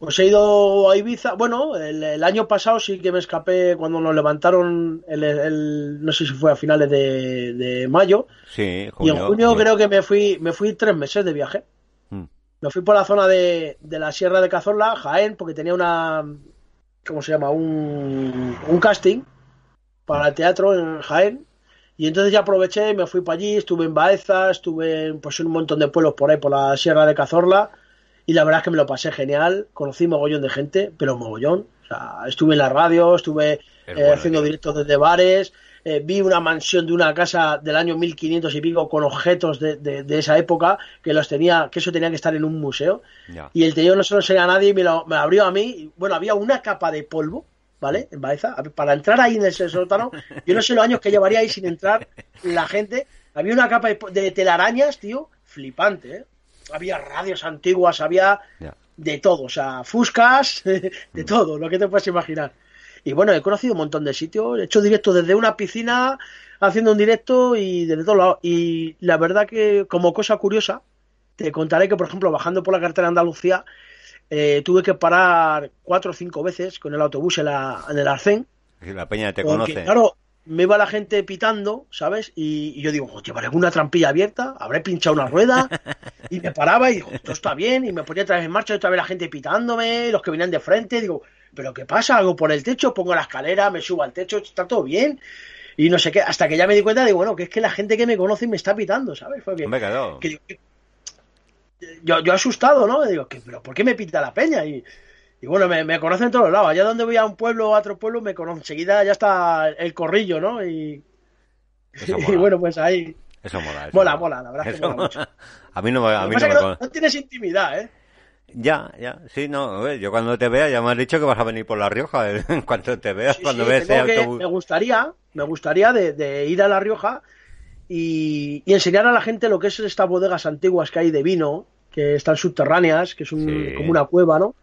Pues he ido a Ibiza. Bueno, el, el año pasado sí que me escapé cuando nos levantaron, el, el- no sé si fue a finales de, de mayo. Sí, y en junio creo que me fui, me fui tres meses de viaje. Mm. Me fui por la zona de, de la Sierra de Cazorla, Jaén, porque tenía una, ¿cómo se llama? Un, un casting para el teatro en Jaén. Y entonces ya aproveché me fui para allí, estuve en Baeza, estuve en, pues, en un montón de pueblos por ahí, por la Sierra de Cazorla. Y la verdad es que me lo pasé genial, conocí mogollón de gente, pero mogollón. O sea, estuve en la radio, estuve Es eh, haciendo tío. directos desde bares, eh, vi una mansión de una casa del año 1500 y pico con objetos de, de- de esa época que los tenía, que eso tenía que estar en un museo. Ya. Y el tío no se lo enseña a nadie y me lo me lo abrió a mí. Y, Bueno, había una capa de polvo, ¿vale? En Baeza. Para entrar ahí en ese sótano, yo no sé los años que llevaría ahí sin entrar la gente. Había una capa de telarañas, tío, flipante, ¿eh? Había radios antiguas, había de todo, o sea, fuscas, de todo, lo que te puedes imaginar. Y bueno, he conocido un montón de sitios, he hecho directo desde una piscina, haciendo un directo y desde todos lados. Y la verdad que, como cosa curiosa, te contaré que, por ejemplo, bajando por la carretera de Andalucía, eh, tuve que parar cuatro o cinco veces con el autobús en, la, en el Arcén, la peña te porque, conoce. claro, me iba la gente pitando, ¿sabes? Y, y yo digo, "Jo, llevaré una trampilla abierta, habré pinchado una rueda, y me paraba y digo, esto está bien, y me ponía otra vez en marcha, y otra vez la gente pitándome, los que venían de frente, digo, ¿pero qué pasa? Hago por el techo, pongo la escalera, me subo al techo, está todo bien. Y no sé qué, hasta que ya me di cuenta, digo, bueno, que es que la gente que me conoce me está pitando, ¿sabes? Fue que, claro. que digo, yo, yo asustado, ¿no? Digo, ¿qué, ¿pero por qué me pita la peña? Y, y bueno, me, me conocen en todos lados. Allá donde voy a un pueblo o a otro pueblo, me conocen. Enseguida ya está el corrillo, ¿no? Y, y mola. bueno, pues ahí. Eso mola. eso Mola, mola, la verdad es que Eso mola mucho. A mí no me, a mí no me que no, no tienes intimidad, ¿eh? Ya, ya, sí, no, a ver, yo cuando te vea ya me has dicho que vas a venir por La Rioja, en cuanto te veas, Sí, cuando sí, veas ese autobús. me gustaría, me gustaría de, de ir a La Rioja y, y enseñar a la gente lo que es estas bodegas antiguas que hay de vino, que están subterráneas, que es un- Sí. como una cueva, ¿no?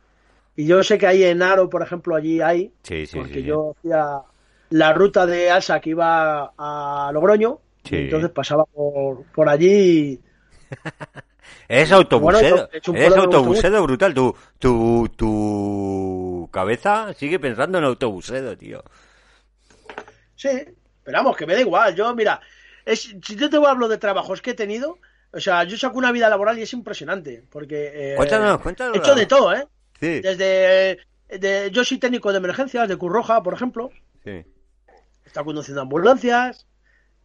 Y yo sé que ahí en Aro, por ejemplo, allí hay, Sí, sí, porque sí, yo hacía la ruta de Alsa que iba a Logroño, Sí. y entonces pasaba por, por allí. Es autobusero, Bueno, es autobusero brutal. Tu, tu, tu cabeza sigue pensando en autobusero, tío. Sí, Pero vamos, que me da igual. Yo, mira, es, si yo te hablo de trabajos que he tenido, o sea, yo saco una vida laboral y es impresionante. Porque. eh, Cuéntanos, cuéntanos. He hecho de todo, ¿eh? Sí, Desde. de- yo soy técnico de emergencias, de Cruz Roja, por ejemplo. sí. He estado conduciendo ambulancias.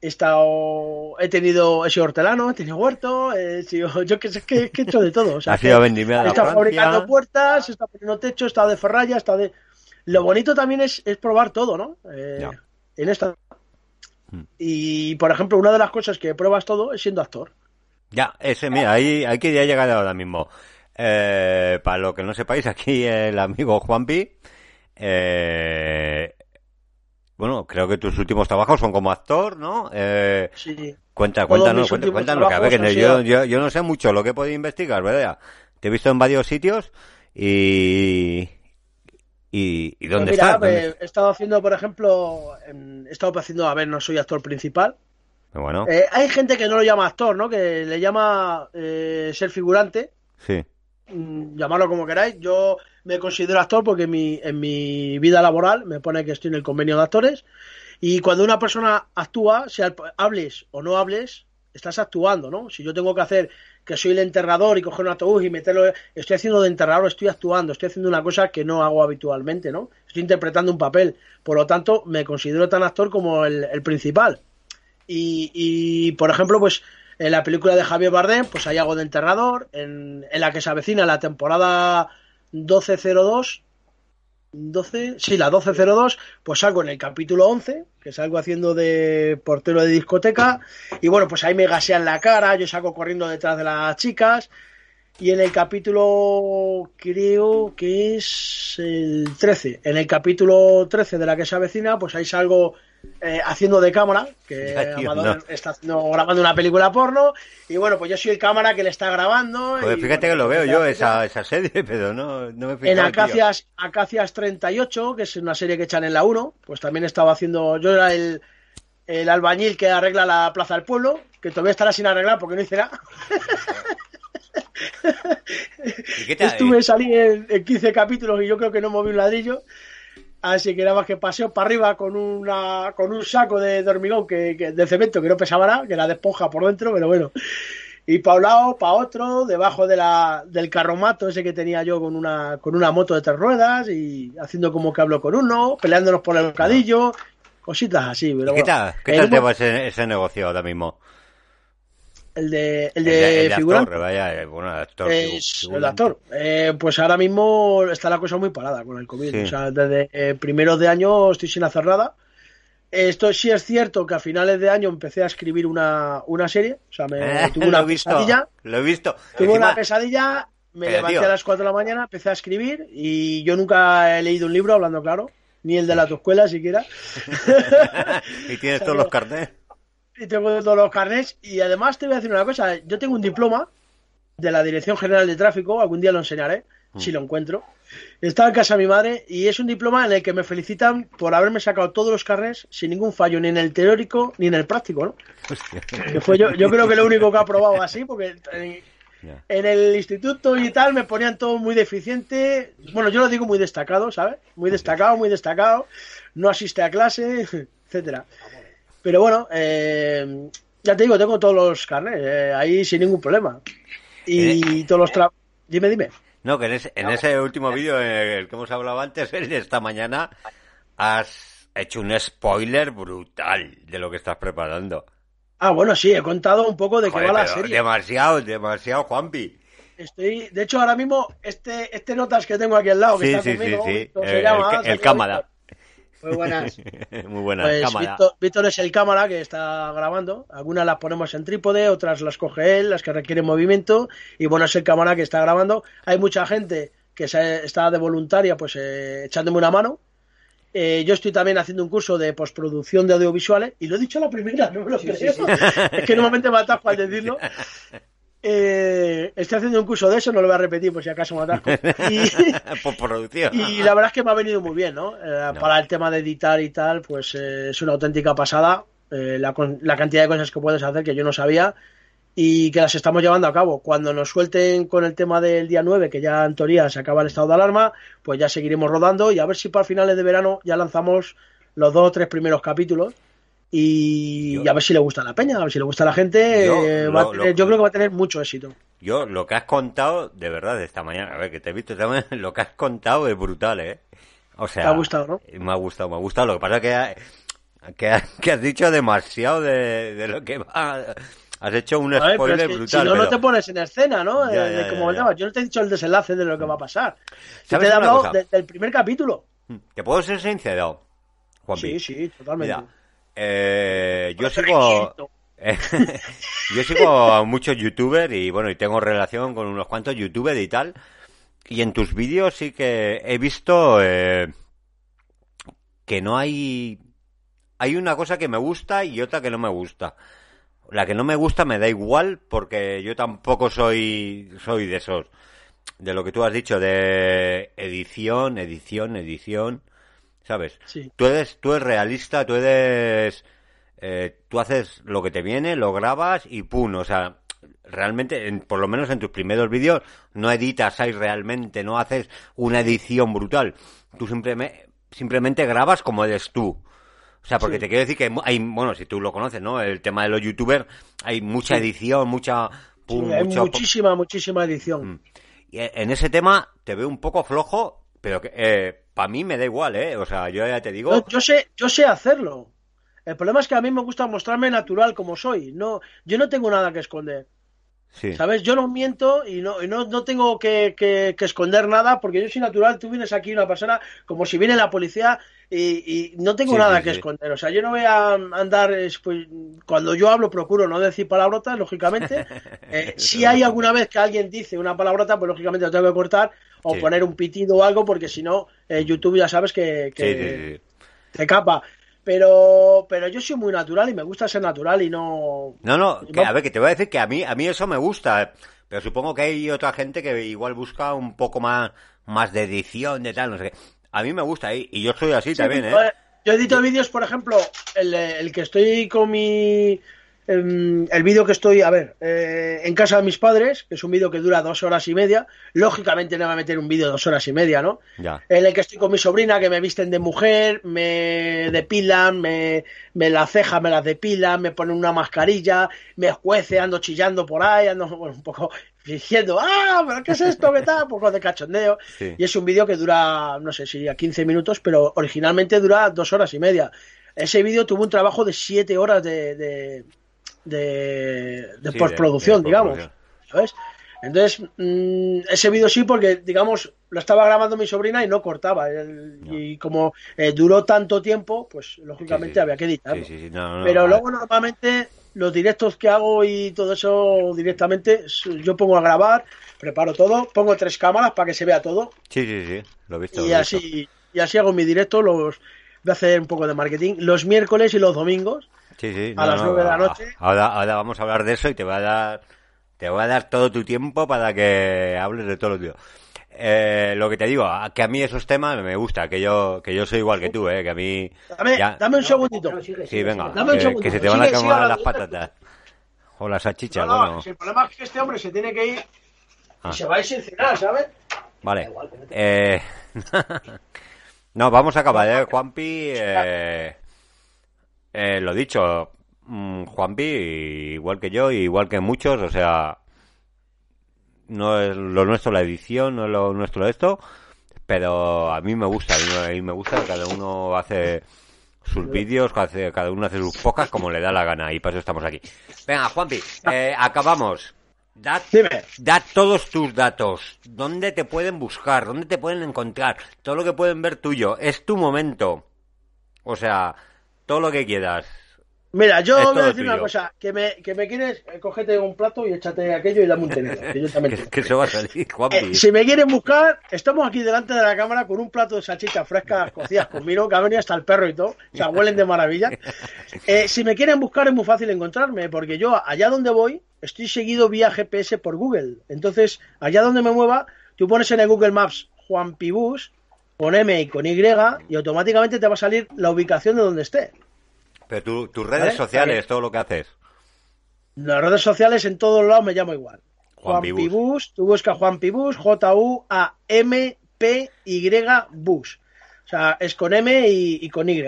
He estado. He tenido. He sido hortelano, he tenido huerto. He sido, yo que sé, que, que he hecho de todo. O sea, Has que- ido a vendimia a He estado fabricando puertas, he estado poniendo techo, he estado de ferralla, he estado de... Lo bonito también es, es probar todo, ¿no? Eh. En esta... Mm. Y, por ejemplo, una de las cosas que pruebas todo es siendo actor. Ya, ese, mira, ahí, que ya llegar ahora mismo. Eh, para lo que no sepáis, aquí el amigo Juanpi, eh, bueno, creo que tus últimos trabajos son como actor, ¿no? Eh, Sí. cuenta, cuéntanos, cuéntanos, que a ver, que trabajos han yo, sido- yo, yo no sé mucho lo que he podido investigar, ¿verdad? Te he visto en varios sitios y... ¿Y, y dónde Pues mira, estás? ¿Dónde- he estado haciendo, por ejemplo, he estado haciendo, a ver, no soy actor principal. Bueno, Eh, hay gente que no lo llama actor, ¿no? Que le llama eh, ser figurante. sí. Mm, llamarlo como queráis. Yo me considero actor porque mi, en mi vida laboral me pone que estoy en el convenio de actores. Y cuando una persona actúa, sea hables o no hables, estás actuando, ¿no? Si yo tengo que hacer que soy el enterrador y coger un autobús y meterlo, estoy haciendo de enterrador, estoy actuando, estoy haciendo una cosa que no hago habitualmente, ¿no? Estoy interpretando un papel. Por lo tanto, me considero tan actor como el, el principal. Y, y, por ejemplo, pues en la película de Javier Bardem, pues hay algo de enterrador. En, la que se avecina la temporada 1202, 12, sí, la 1202, pues salgo en el capítulo 11, que salgo haciendo de portero de discoteca. Y bueno, pues ahí me gasean la cara, yo salgo corriendo detrás de las chicas. Y en el capítulo, creo que es el 13, en el capítulo 13 de la que se avecina, pues ahí salgo eh, haciendo de cámara, que Ya, tío, Amador no. está haciendo- grabando una película porno, y bueno, pues yo soy el cámara que le está grabando. Y, fíjate bueno, que lo veo pues, yo, ya- esa, esa serie, pero no, no me he fijado, En tío. Acacias, Acacias 38, que es una serie que echan en la 1, pues también estaba haciendo, yo era el, el albañil que arregla la plaza del pueblo, que todavía estará sin arreglar porque no hice nada. ¿Y qué tal? Estuve, salí en, en 15 capítulos y yo creo que no moví un ladrillo. Así que nada más que paseo para arriba con una con un saco de, de hormigón que, que- de cemento que no pesaba nada, que era de esponja por dentro, pero bueno. Y para un lado, para otro, debajo de la, del carromato ese que tenía yo con una, con una moto de tres ruedas y haciendo como que hablo con uno, peleándonos por el bocadillo, cositas así. Pero ¿Y ¿Qué bueno. tal? ¿Qué tal te va ese, ese negocio ahora mismo? El de, el El de, el de figurante. actor, vaya, eh, bueno, el actor. Es el actor. Eh, pues ahora mismo está la cosa muy parada con el COVID. Sí. O sea, desde eh, primeros de año estoy sin hacer nada. Esto sí es cierto que a finales de año empecé a escribir una, una serie. O sea, me Eh, tuve lo una visto, pesadilla. lo he visto. Tuve Encima- una pesadilla, me Pero, levanté tío. a las 4 de la mañana, empecé a escribir y yo nunca he leído un libro, hablando claro, ni el de la escuela siquiera. y tienes todos los carnets. Y tengo todos los carnets y además te voy a decir una cosa, yo tengo un diploma de la Dirección General de Tráfico, algún día lo enseñaré, si lo encuentro. Estaba en casa de mi madre y es un diploma en el que me felicitan por haberme sacado todos los carnets sin ningún fallo, ni en el teórico ni en el práctico, ¿no? Que fue yo, yo creo que lo único que he aprobado así, porque en el instituto y tal me ponían todo muy deficiente, bueno, yo lo digo muy destacado, ¿sabes? Muy destacado, muy destacado, no asiste a clase, etcétera. Pero bueno, eh, ya te digo, tengo todos los carnets, eh, ahí sin ningún problema. Y todos los tra... Dime, dime. No, que en ese, en ese último vídeo en el que hemos hablado antes, el de esta mañana, has hecho un spoiler brutal de lo que estás preparando. Ah, bueno, sí, he contado un poco de qué va la serie. demasiado, demasiado, Juanpi. Estoy, de hecho, ahora mismo, este, este notas que tengo aquí al lado, que Sí, está sí, sí, conmigo, sí. Víctor El, se llama, el- el cámara. Muy buenas. Muy buena Pues cámara. Víctor, Víctor es el cámara que está grabando. Algunas las ponemos en trípode, otras las coge él, las que requieren movimiento. Y bueno, es el cámara que está grabando. Hay mucha gente que se, está de voluntaria, pues eh, echándome una mano. Eh, yo estoy también haciendo un curso de postproducción de audiovisuales y lo he dicho a la primera, no me lo creo. es que normalmente me atajo al decirlo. Eh, estoy haciendo un curso de eso, no lo voy a repetir por si acaso me atasco. Y, Por producción. y la verdad es que me ha venido muy bien, ¿no? Eh, Para el tema de editar y tal, pues eh, es una auténtica pasada eh, la, la cantidad de cosas que puedes hacer que yo no sabía y que las estamos llevando a cabo. Cuando nos suelten con el tema del día 9, que ya en teoría se acaba el estado de alarma, pues ya seguiremos rodando y a ver si para finales de verano ya lanzamos los dos o tres primeros capítulos. Y, Yo- y a ver si le gusta a la peña, a ver si le gusta a la gente. Yo- eh, va a lo- tener- lo- yo creo que va a tener mucho éxito. Yo, lo que has contado, de verdad, de esta mañana, a ver, que te he visto esta mañana, lo que has contado es brutal, ¿eh? O sea... Te ha gustado, ¿no? Me ha gustado, me ha gustado. Lo que pasa es que, ha- que, ha- que has dicho demasiado de, de lo que va... Has hecho un ver, spoiler es que brutal. si no, no te pones en escena, ¿no? Ya, Eh, de ya. Yo no te he dicho el desenlace de lo que va a pasar. Yo ¿Sabes te he hablado de- del primer capítulo. ¿Te puedo ser sincero, Juanpi? Sí, sí, totalmente. Mira, eh, yo sigo... Tranquilito. Eh, yo sigo a muchos youtubers y bueno, y tengo relación con unos cuantos youtubers y tal. Y en tus vídeos sí que he visto eh, que no hay... Hay una cosa que me gusta y otra que no me gusta. La que no me gusta me da igual porque yo tampoco soy, soy de esos. De lo que tú has dicho, de edición, edición, edición. ¿Sabes? Sí. Tú eres, tú eres realista, tú eres, eh, tú haces lo que te viene, lo grabas y pum, o sea, realmente, en- por lo menos en tus primeros vídeos, no editas ahí realmente, no haces una edición brutal. Tú simplemente, simplemente grabas como eres tú. O sea, porque Sí. te quiero decir que hay bueno, si tú lo conoces, ¿no? El tema de los youtubers, hay mucha Sí. edición, mucha, Sí, pum, hay mucho- muchísima, muchísima edición. Mm. Y en ese tema te veo un poco flojo, pero que, eh, para mí me da igual, ¿eh? O sea, yo ya te digo... Yo, yo sé, yo sé hacerlo. El problema es que a mí me gusta mostrarme natural como soy. No, yo no tengo nada que esconder. sí. ¿Sabes? Yo no miento y no, y no, no tengo que, que- que esconder nada porque yo soy natural. Tú vienes aquí una persona como si viene la policía y, y no tengo Sí, nada sí, que sí. esconder. O sea, yo no voy a andar. es, pues, cuando yo hablo, procuro no decir palabrotas, lógicamente. Eh, si hay alguna vez que alguien dice una palabrota, pues lógicamente lo tengo que cortar o poner un pitido o algo porque si no, eh, YouTube ya sabes que, que te capa. Pero, pero yo soy muy natural y me gusta ser natural y no. No, no, que, a ver, que te voy a decir que a mí, a mí eso me gusta, pero supongo que hay otra gente que igual busca un poco más, más de edición, de tal, no sé qué. A mí me gusta y, y yo soy así Sí, también, ¿eh? Yo edito vídeos, por ejemplo, el, el que estoy con mi. Em, El vídeo que estoy, a ver, eh, en casa de mis padres, que es un vídeo que dura dos horas y media. Lógicamente no voy a meter un vídeo de dos horas y media, ¿no? Ya. En el que estoy con mi sobrina, que me visten de mujer, me depilan, me, me las cejas me las depilan, me ponen una mascarilla, me escuece, ando chillando por ahí, ando bueno, un poco fingiendo, ¡ah! ¿Pero qué es esto? ¿Qué tal? Un poco de cachondeo. Sí. Y es un vídeo que dura, no sé si a 15 minutos, pero originalmente dura dos horas y media. Ese vídeo tuvo un trabajo de siete horas de, de, de, de Sí, postproducción, de digamos. postproducción. ¿Sabes? Entonces, mm, ese vídeo sí, porque, digamos, lo estaba grabando mi sobrina y no cortaba. El- No. Y como eh, duró tanto tiempo, pues lógicamente Sí, sí. había que editarlo. Sí, sí, sí, no, no, Pero luego normalmente los directos que hago y todo eso directamente, yo pongo a grabar, preparo todo, pongo tres cámaras para que se vea todo Sí, sí, sí, lo he visto. y lo he visto. así y así hago mi directo, los voy a hacer un poco de marketing los miércoles y los domingos. Sí, sí, a las nueve de la noche. Ahora, ahora vamos a hablar de eso y te voy a dar, te voy a dar todo tu tiempo para que hables de todo lo tío. Eh, lo que te digo, que a mí esos temas me gusta, que yo, que yo soy igual que tú, eh, que a mí Dame, ya- dame un segundito. sí, venga, Dame un que, que se te van a quemar las patatas o las salchichas, No, no, bueno, el problema es que este hombre se tiene que ir Ah. y se va a ir sin cenar, ¿sabes? vale. Eh, no, vamos a acabar, eh, Juanpi, eh, eh, lo dicho, mm, Juanpi, igual que yo, igual que muchos, o sea, no es lo nuestro la edición, no es lo nuestro esto, pero a mí me gusta, a mí, me- a mí me gusta, que cada uno hace sus vídeos, hace- cada uno hace sus pocas como le da la gana y para eso estamos aquí. Venga, Juanpi, eh, acabamos. Dime. dad todos tus datos. ¿Dónde te pueden buscar? ¿Dónde te pueden encontrar? Todo lo que pueden ver tuyo. Es tu momento. O sea, todo lo que quieras. Mira, yo Es voy a decir una cosa, que me, que me quieres, eh, cógete un plato y échate aquello y dame un tenedor, que eso va a salir. Eh, si me quieren buscar, estamos aquí delante de la cámara con un plato de salchichas frescas cocidas con vino, que ha venido hasta el perro y todo, o sea, huelen de maravilla. Eh, si me quieren buscar es muy fácil encontrarme, porque yo allá donde voy estoy seguido vía GPS por Google. Entonces, allá donde me mueva, tú pones en el Google Maps Juan Pibus, con M y con Y, y automáticamente te va a salir la ubicación de donde esté. Pero tu- tus redes Vale, sociales, vale. todo lo que haces. Las redes sociales en todos lados me llamo igual. Juan Juan, Pibus. Pibus, tú buscas Juan Pibus, J-U-A-M-P-Y Bus. O sea, es con M y, y con Y.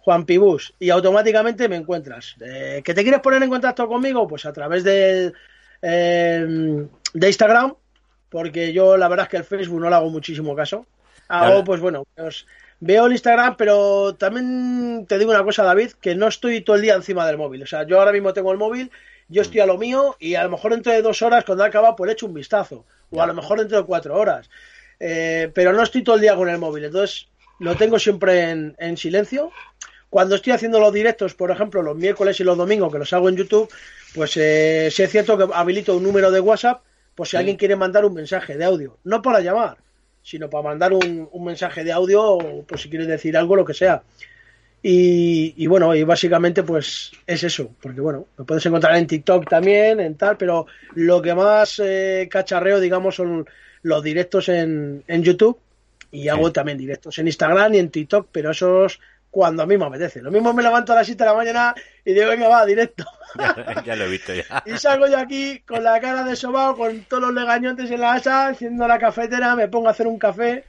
Juan Pibus. Y automáticamente me encuentras. Eh, ¿Que te quieres poner en contacto conmigo? Pues a través del, eh, de Instagram. Porque yo la verdad es que el Facebook no le hago muchísimo caso. Hago, Claro. pues bueno, pues, veo el Instagram, pero también te digo una cosa, David, que no estoy todo el día encima del móvil. O sea, yo ahora mismo tengo el móvil, yo estoy a lo mío y a lo mejor dentro de dos horas, cuando acaba, pues le echo un vistazo. O a lo mejor dentro de cuatro horas. Eh, pero no estoy todo el día con el móvil. Entonces, lo tengo siempre en, en silencio. Cuando estoy haciendo los directos, por ejemplo, los miércoles y los domingos, que los hago en YouTube, pues eh, sí es cierto que habilito un número de WhatsApp, por si alguien quiere mandar un mensaje de audio. No para llamar, sino para mandar un, un mensaje de audio o por si quieres decir algo, lo que sea. Y, y bueno, y básicamente pues es eso, porque bueno, me puedes encontrar en TikTok también, en tal, pero lo que más eh, cacharreo, digamos, son los directos en, en YouTube y hago también directos en Instagram y en TikTok, pero esos cuando a mí me apetece. Lo mismo me levanto a las 7 de la mañana y digo, venga, va, directo. Ya, ya lo he visto ya. Y salgo yo aquí con la cara de sobao, con todos los legañotes en la asa, haciendo la cafetera, me pongo a hacer un café.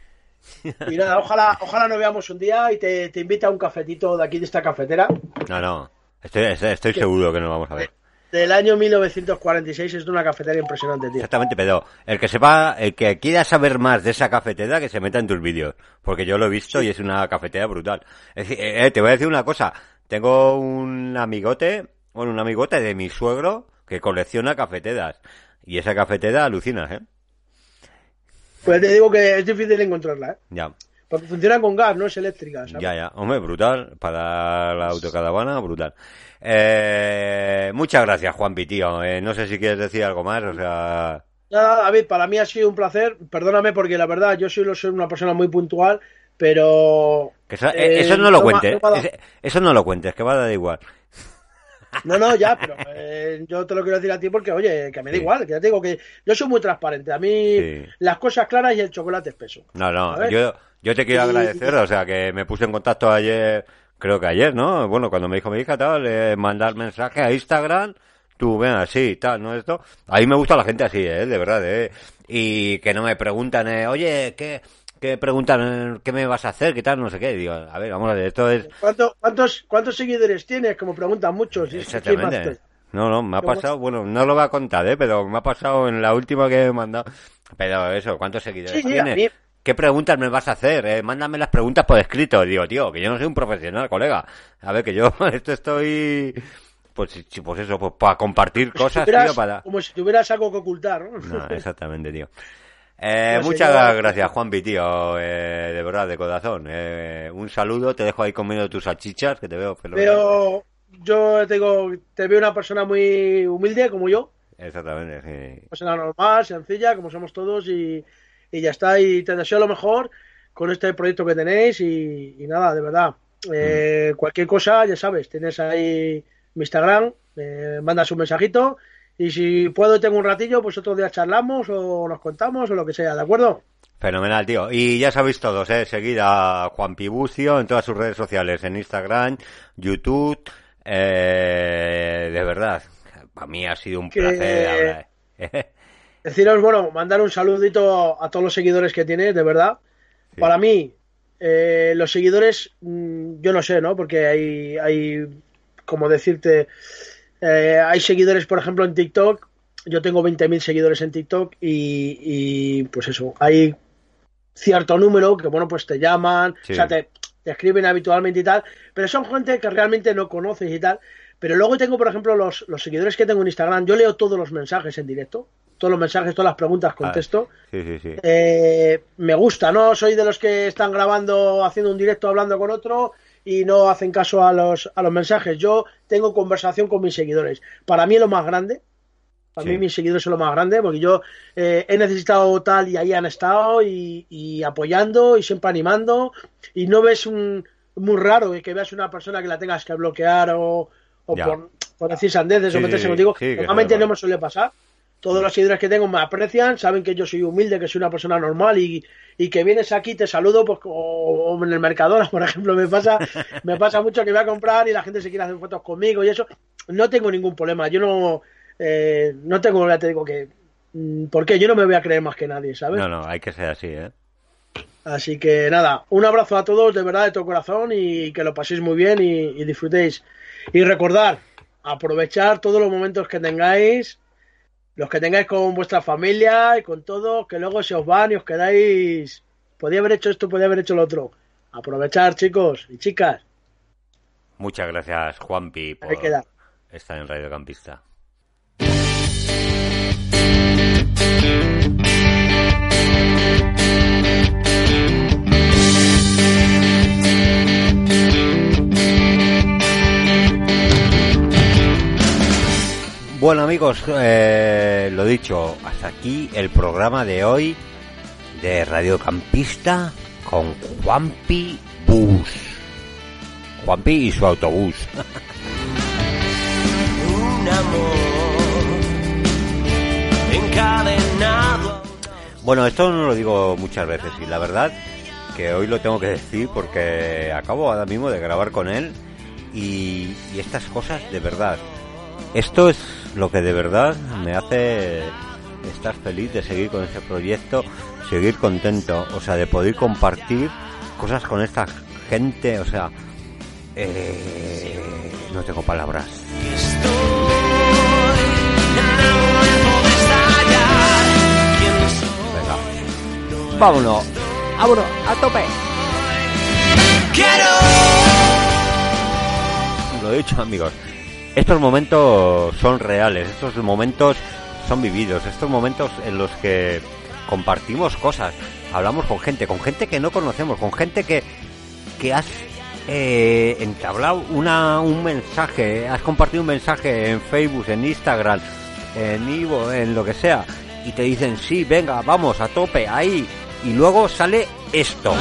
Y nada, ojalá, ojalá nos veamos un día y te, te invita a un cafetito de aquí de esta cafetera. No, no. Estoy, estoy, estoy seguro que nos vamos a ver. Del año 1946 es de una cafetera impresionante, tío. Exactamente, pero el que sepa, el que quiera saber más de esa cafetera, que se meta en tus vídeos. Porque yo lo he visto y es una cafetera brutal. Es decir, eh, te voy a decir una cosa. Tengo un amigote, bueno, un amigote de mi suegro que colecciona cafeteras. Y esa cafetera alucinas, ¿eh? Pues te digo que es difícil encontrarla, ¿eh? Ya, Porque funciona con gas, no es eléctrica, ¿sabes? ya, ya. Hombre, brutal. Para la autocaravana, brutal. Eh, muchas gracias, Juanpi, tío. Eh, no sé si quieres decir algo más, o sea... Nada, David, para mí ha sido un placer. Perdóname porque la verdad yo soy, soy una persona muy puntual, pero... Que eso, eh, eh, eso no lo cuentes. Eso no lo cuentes, que va a dar igual. No, no, ya, pero eh, yo te lo quiero decir a ti porque, oye, que me da Sí. igual, que ya te digo que yo soy muy transparente. A mí Sí. las cosas claras y el chocolate espeso. No, no, yo, yo te quiero agradecer, o sea, que me puse en contacto ayer, creo que ayer, ¿no? Bueno, cuando me dijo mi hija tal, eh, mandar mensaje a Instagram, tú ven así, tal, ¿no? Esto, a mí me gusta la gente así, ¿eh? De verdad, ¿eh? Y que no me preguntan, eh, oye, ¿qué, qué preguntan, eh, qué me vas a hacer, qué tal, no sé qué. Digo, a ver, vamos a ver, esto es... ¿Cuánto- cuántos, ¿Cuántos seguidores tienes? Como preguntan muchos. ¿Y quién más Exactamente. te- No, no, me ha pasado, bueno, no lo voy a contar, ¿eh? Pero me ha pasado en la última que he mandado. Pero eso, ¿cuántos seguidores Sí, tienes? mí- ¿Qué preguntas me vas a hacer? Eh? Mándame las preguntas por escrito. Digo, tío, que yo no soy un profesional, colega. A ver, que yo esto estoy... Pues, pues eso, pues para compartir cosas, Tuvieras- tío, para... Como si tuvieras algo que ocultar, ¿no? No, exactamente, tío. Eh, muchas señor- gracias, Juanpi, tío, eh, de verdad, de corazón. Eh, un saludo, te dejo ahí comiendo tus salchichas, que te veo fenomenal. Pero yo te digo, te veo una persona muy humilde como yo, Exactamente, sí. persona normal, sencilla, como somos todos y, y ya está. Y te deseo lo mejor con este proyecto que tenéis y, y nada, de verdad. Eh, Cualquier cosa, ya sabes, tienes ahí mi Instagram, eh, mandas un mensajito y si puedo y tengo un ratillo, pues otro día charlamos o nos contamos o lo que sea, ¿de acuerdo? Fenomenal, tío. Y ya sabéis todos, ¿eh? Seguid a Juan Pibucio en todas sus redes sociales, en Instagram, YouTube. Eh, de verdad, para mí ha sido un Que- placer hablar. Deciros, bueno, mandar un saludito a todos los seguidores que tienes, de verdad. Sí. Para mí, eh, los seguidores, mm, yo no sé, ¿no? Porque hay, hay como decirte, eh, hay seguidores, por ejemplo, en TikTok. Yo tengo 20.000 seguidores en TikTok y, y, pues eso, hay cierto número que, bueno, pues te llaman, Sí. o sea, te, te escriben habitualmente y tal, pero son gente que realmente no conoces y tal. Pero luego tengo, por ejemplo, los, los seguidores que tengo en Instagram. Yo leo todos los mensajes en directo. Todos los mensajes, todas las preguntas contesto. Sí, sí, sí. Eh, me gusta, no soy de los que están grabando, haciendo un directo, hablando con otro y no hacen caso a los, a los mensajes. Yo tengo conversación con mis seguidores. Para mí es lo más grande. Para Sí. mí mis seguidores son lo más grande porque yo eh, he necesitado tal y ahí han estado y, y apoyando y siempre animando. Y no ves un muy raro que veas una persona que la tengas que bloquear o, por, por decir sandeces Sí, o meterse sí, contigo. sí, Normalmente no me suele pasar. Todos los seguidores que tengo me aprecian, saben que yo soy humilde, que soy una persona normal y, y que vienes aquí, te saludo, pues o, o en el Mercadona, por ejemplo, me pasa, me pasa mucho que voy a comprar y la gente se quiere hacer fotos conmigo y eso. No tengo ningún problema. Yo no, eh, no tengo, ya te digo que, mm, ¿por qué? Yo no me voy a creer más que nadie, ¿sabes? No, no, hay que ser así, ¿eh? Así que nada, un abrazo a todos de verdad de todo corazón y que lo paséis muy bien y, y disfrutéis. Y recordar, aprovechar todos los momentos que tengáis, los que tengáis con vuestra familia y con todo, que luego se os van y os quedáis, podía haber hecho esto, podía haber hecho lo otro. Aprovechar, chicos y chicas. Muchas gracias, Juanpi, por estar en Radio Campista. Bueno amigos, eh, lo dicho, hasta aquí el programa de hoy de Radio Campista con Juanpi Bus. Juanpi y su autobús. Un amor encadenado. Bueno, esto no lo digo muchas veces y la verdad que hoy lo tengo que decir porque acabo ahora mismo de grabar con él y, y estas cosas de verdad. Esto es lo que de verdad me hace estar feliz de seguir con este proyecto, seguir contento, o sea, de poder compartir cosas con esta gente, o sea, eh, no tengo palabras. Venga, vámonos, vámonos, a tope. Lo he dicho amigos, estos momentos son reales, estos momentos son vividos, estos momentos en los que compartimos cosas, hablamos con gente, con gente que no conocemos, con gente que, que has eh, entablado una, un mensaje, has compartido un mensaje en Facebook, en Instagram, en Ivo, en lo que sea, y te dicen, sí, venga, vamos, a tope, ahí, y luego sale esto.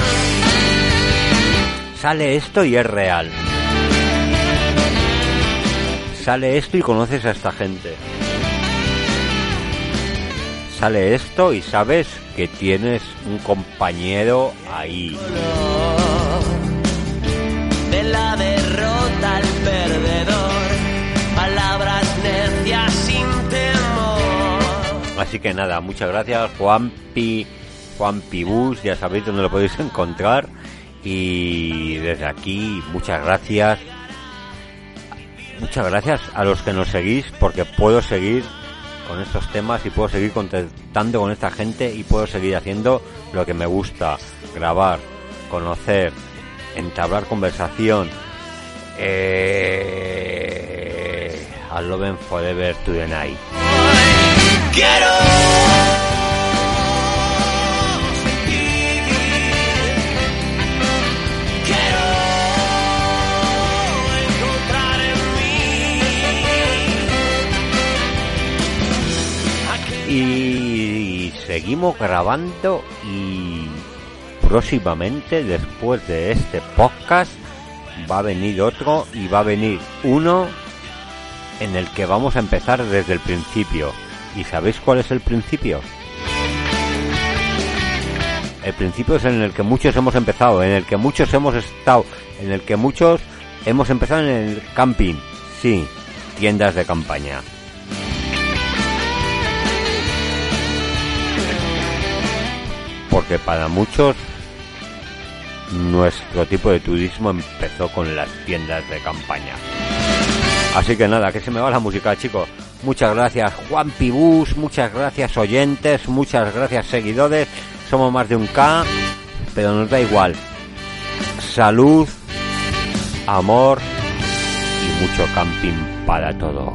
Sale esto y es real sale esto y conoces a esta gente. Sale esto y sabes que tienes un compañero ahí. de la derrota al perdedor. Palabras necias sin temor. Así que nada, muchas gracias Juanpi, Juanpi Bus, ya sabéis dónde lo podéis encontrar. Y desde aquí, muchas gracias. Muchas gracias a los que nos seguís porque puedo seguir con estos temas y puedo seguir contactando con esta gente y puedo seguir haciendo lo que me gusta, grabar, conocer, entablar conversación. Eh, I love forever to the night. Y seguimos grabando y próximamente después de este podcast va a venir otro y va a venir uno en el que vamos a empezar desde el principio. ¿Y sabéis cuál es el principio? El principio es en el que muchos hemos empezado, en el que muchos hemos estado, en el que muchos hemos empezado en el camping. Sí, tiendas de campaña. Porque para muchos nuestro tipo de turismo empezó con las tiendas de campaña. Así que nada, que se me va la música, chicos. Muchas gracias Juan Pibus, muchas gracias oyentes, muchas gracias seguidores. Somos más de un K, pero nos da igual. Salud, amor y mucho camping para todos.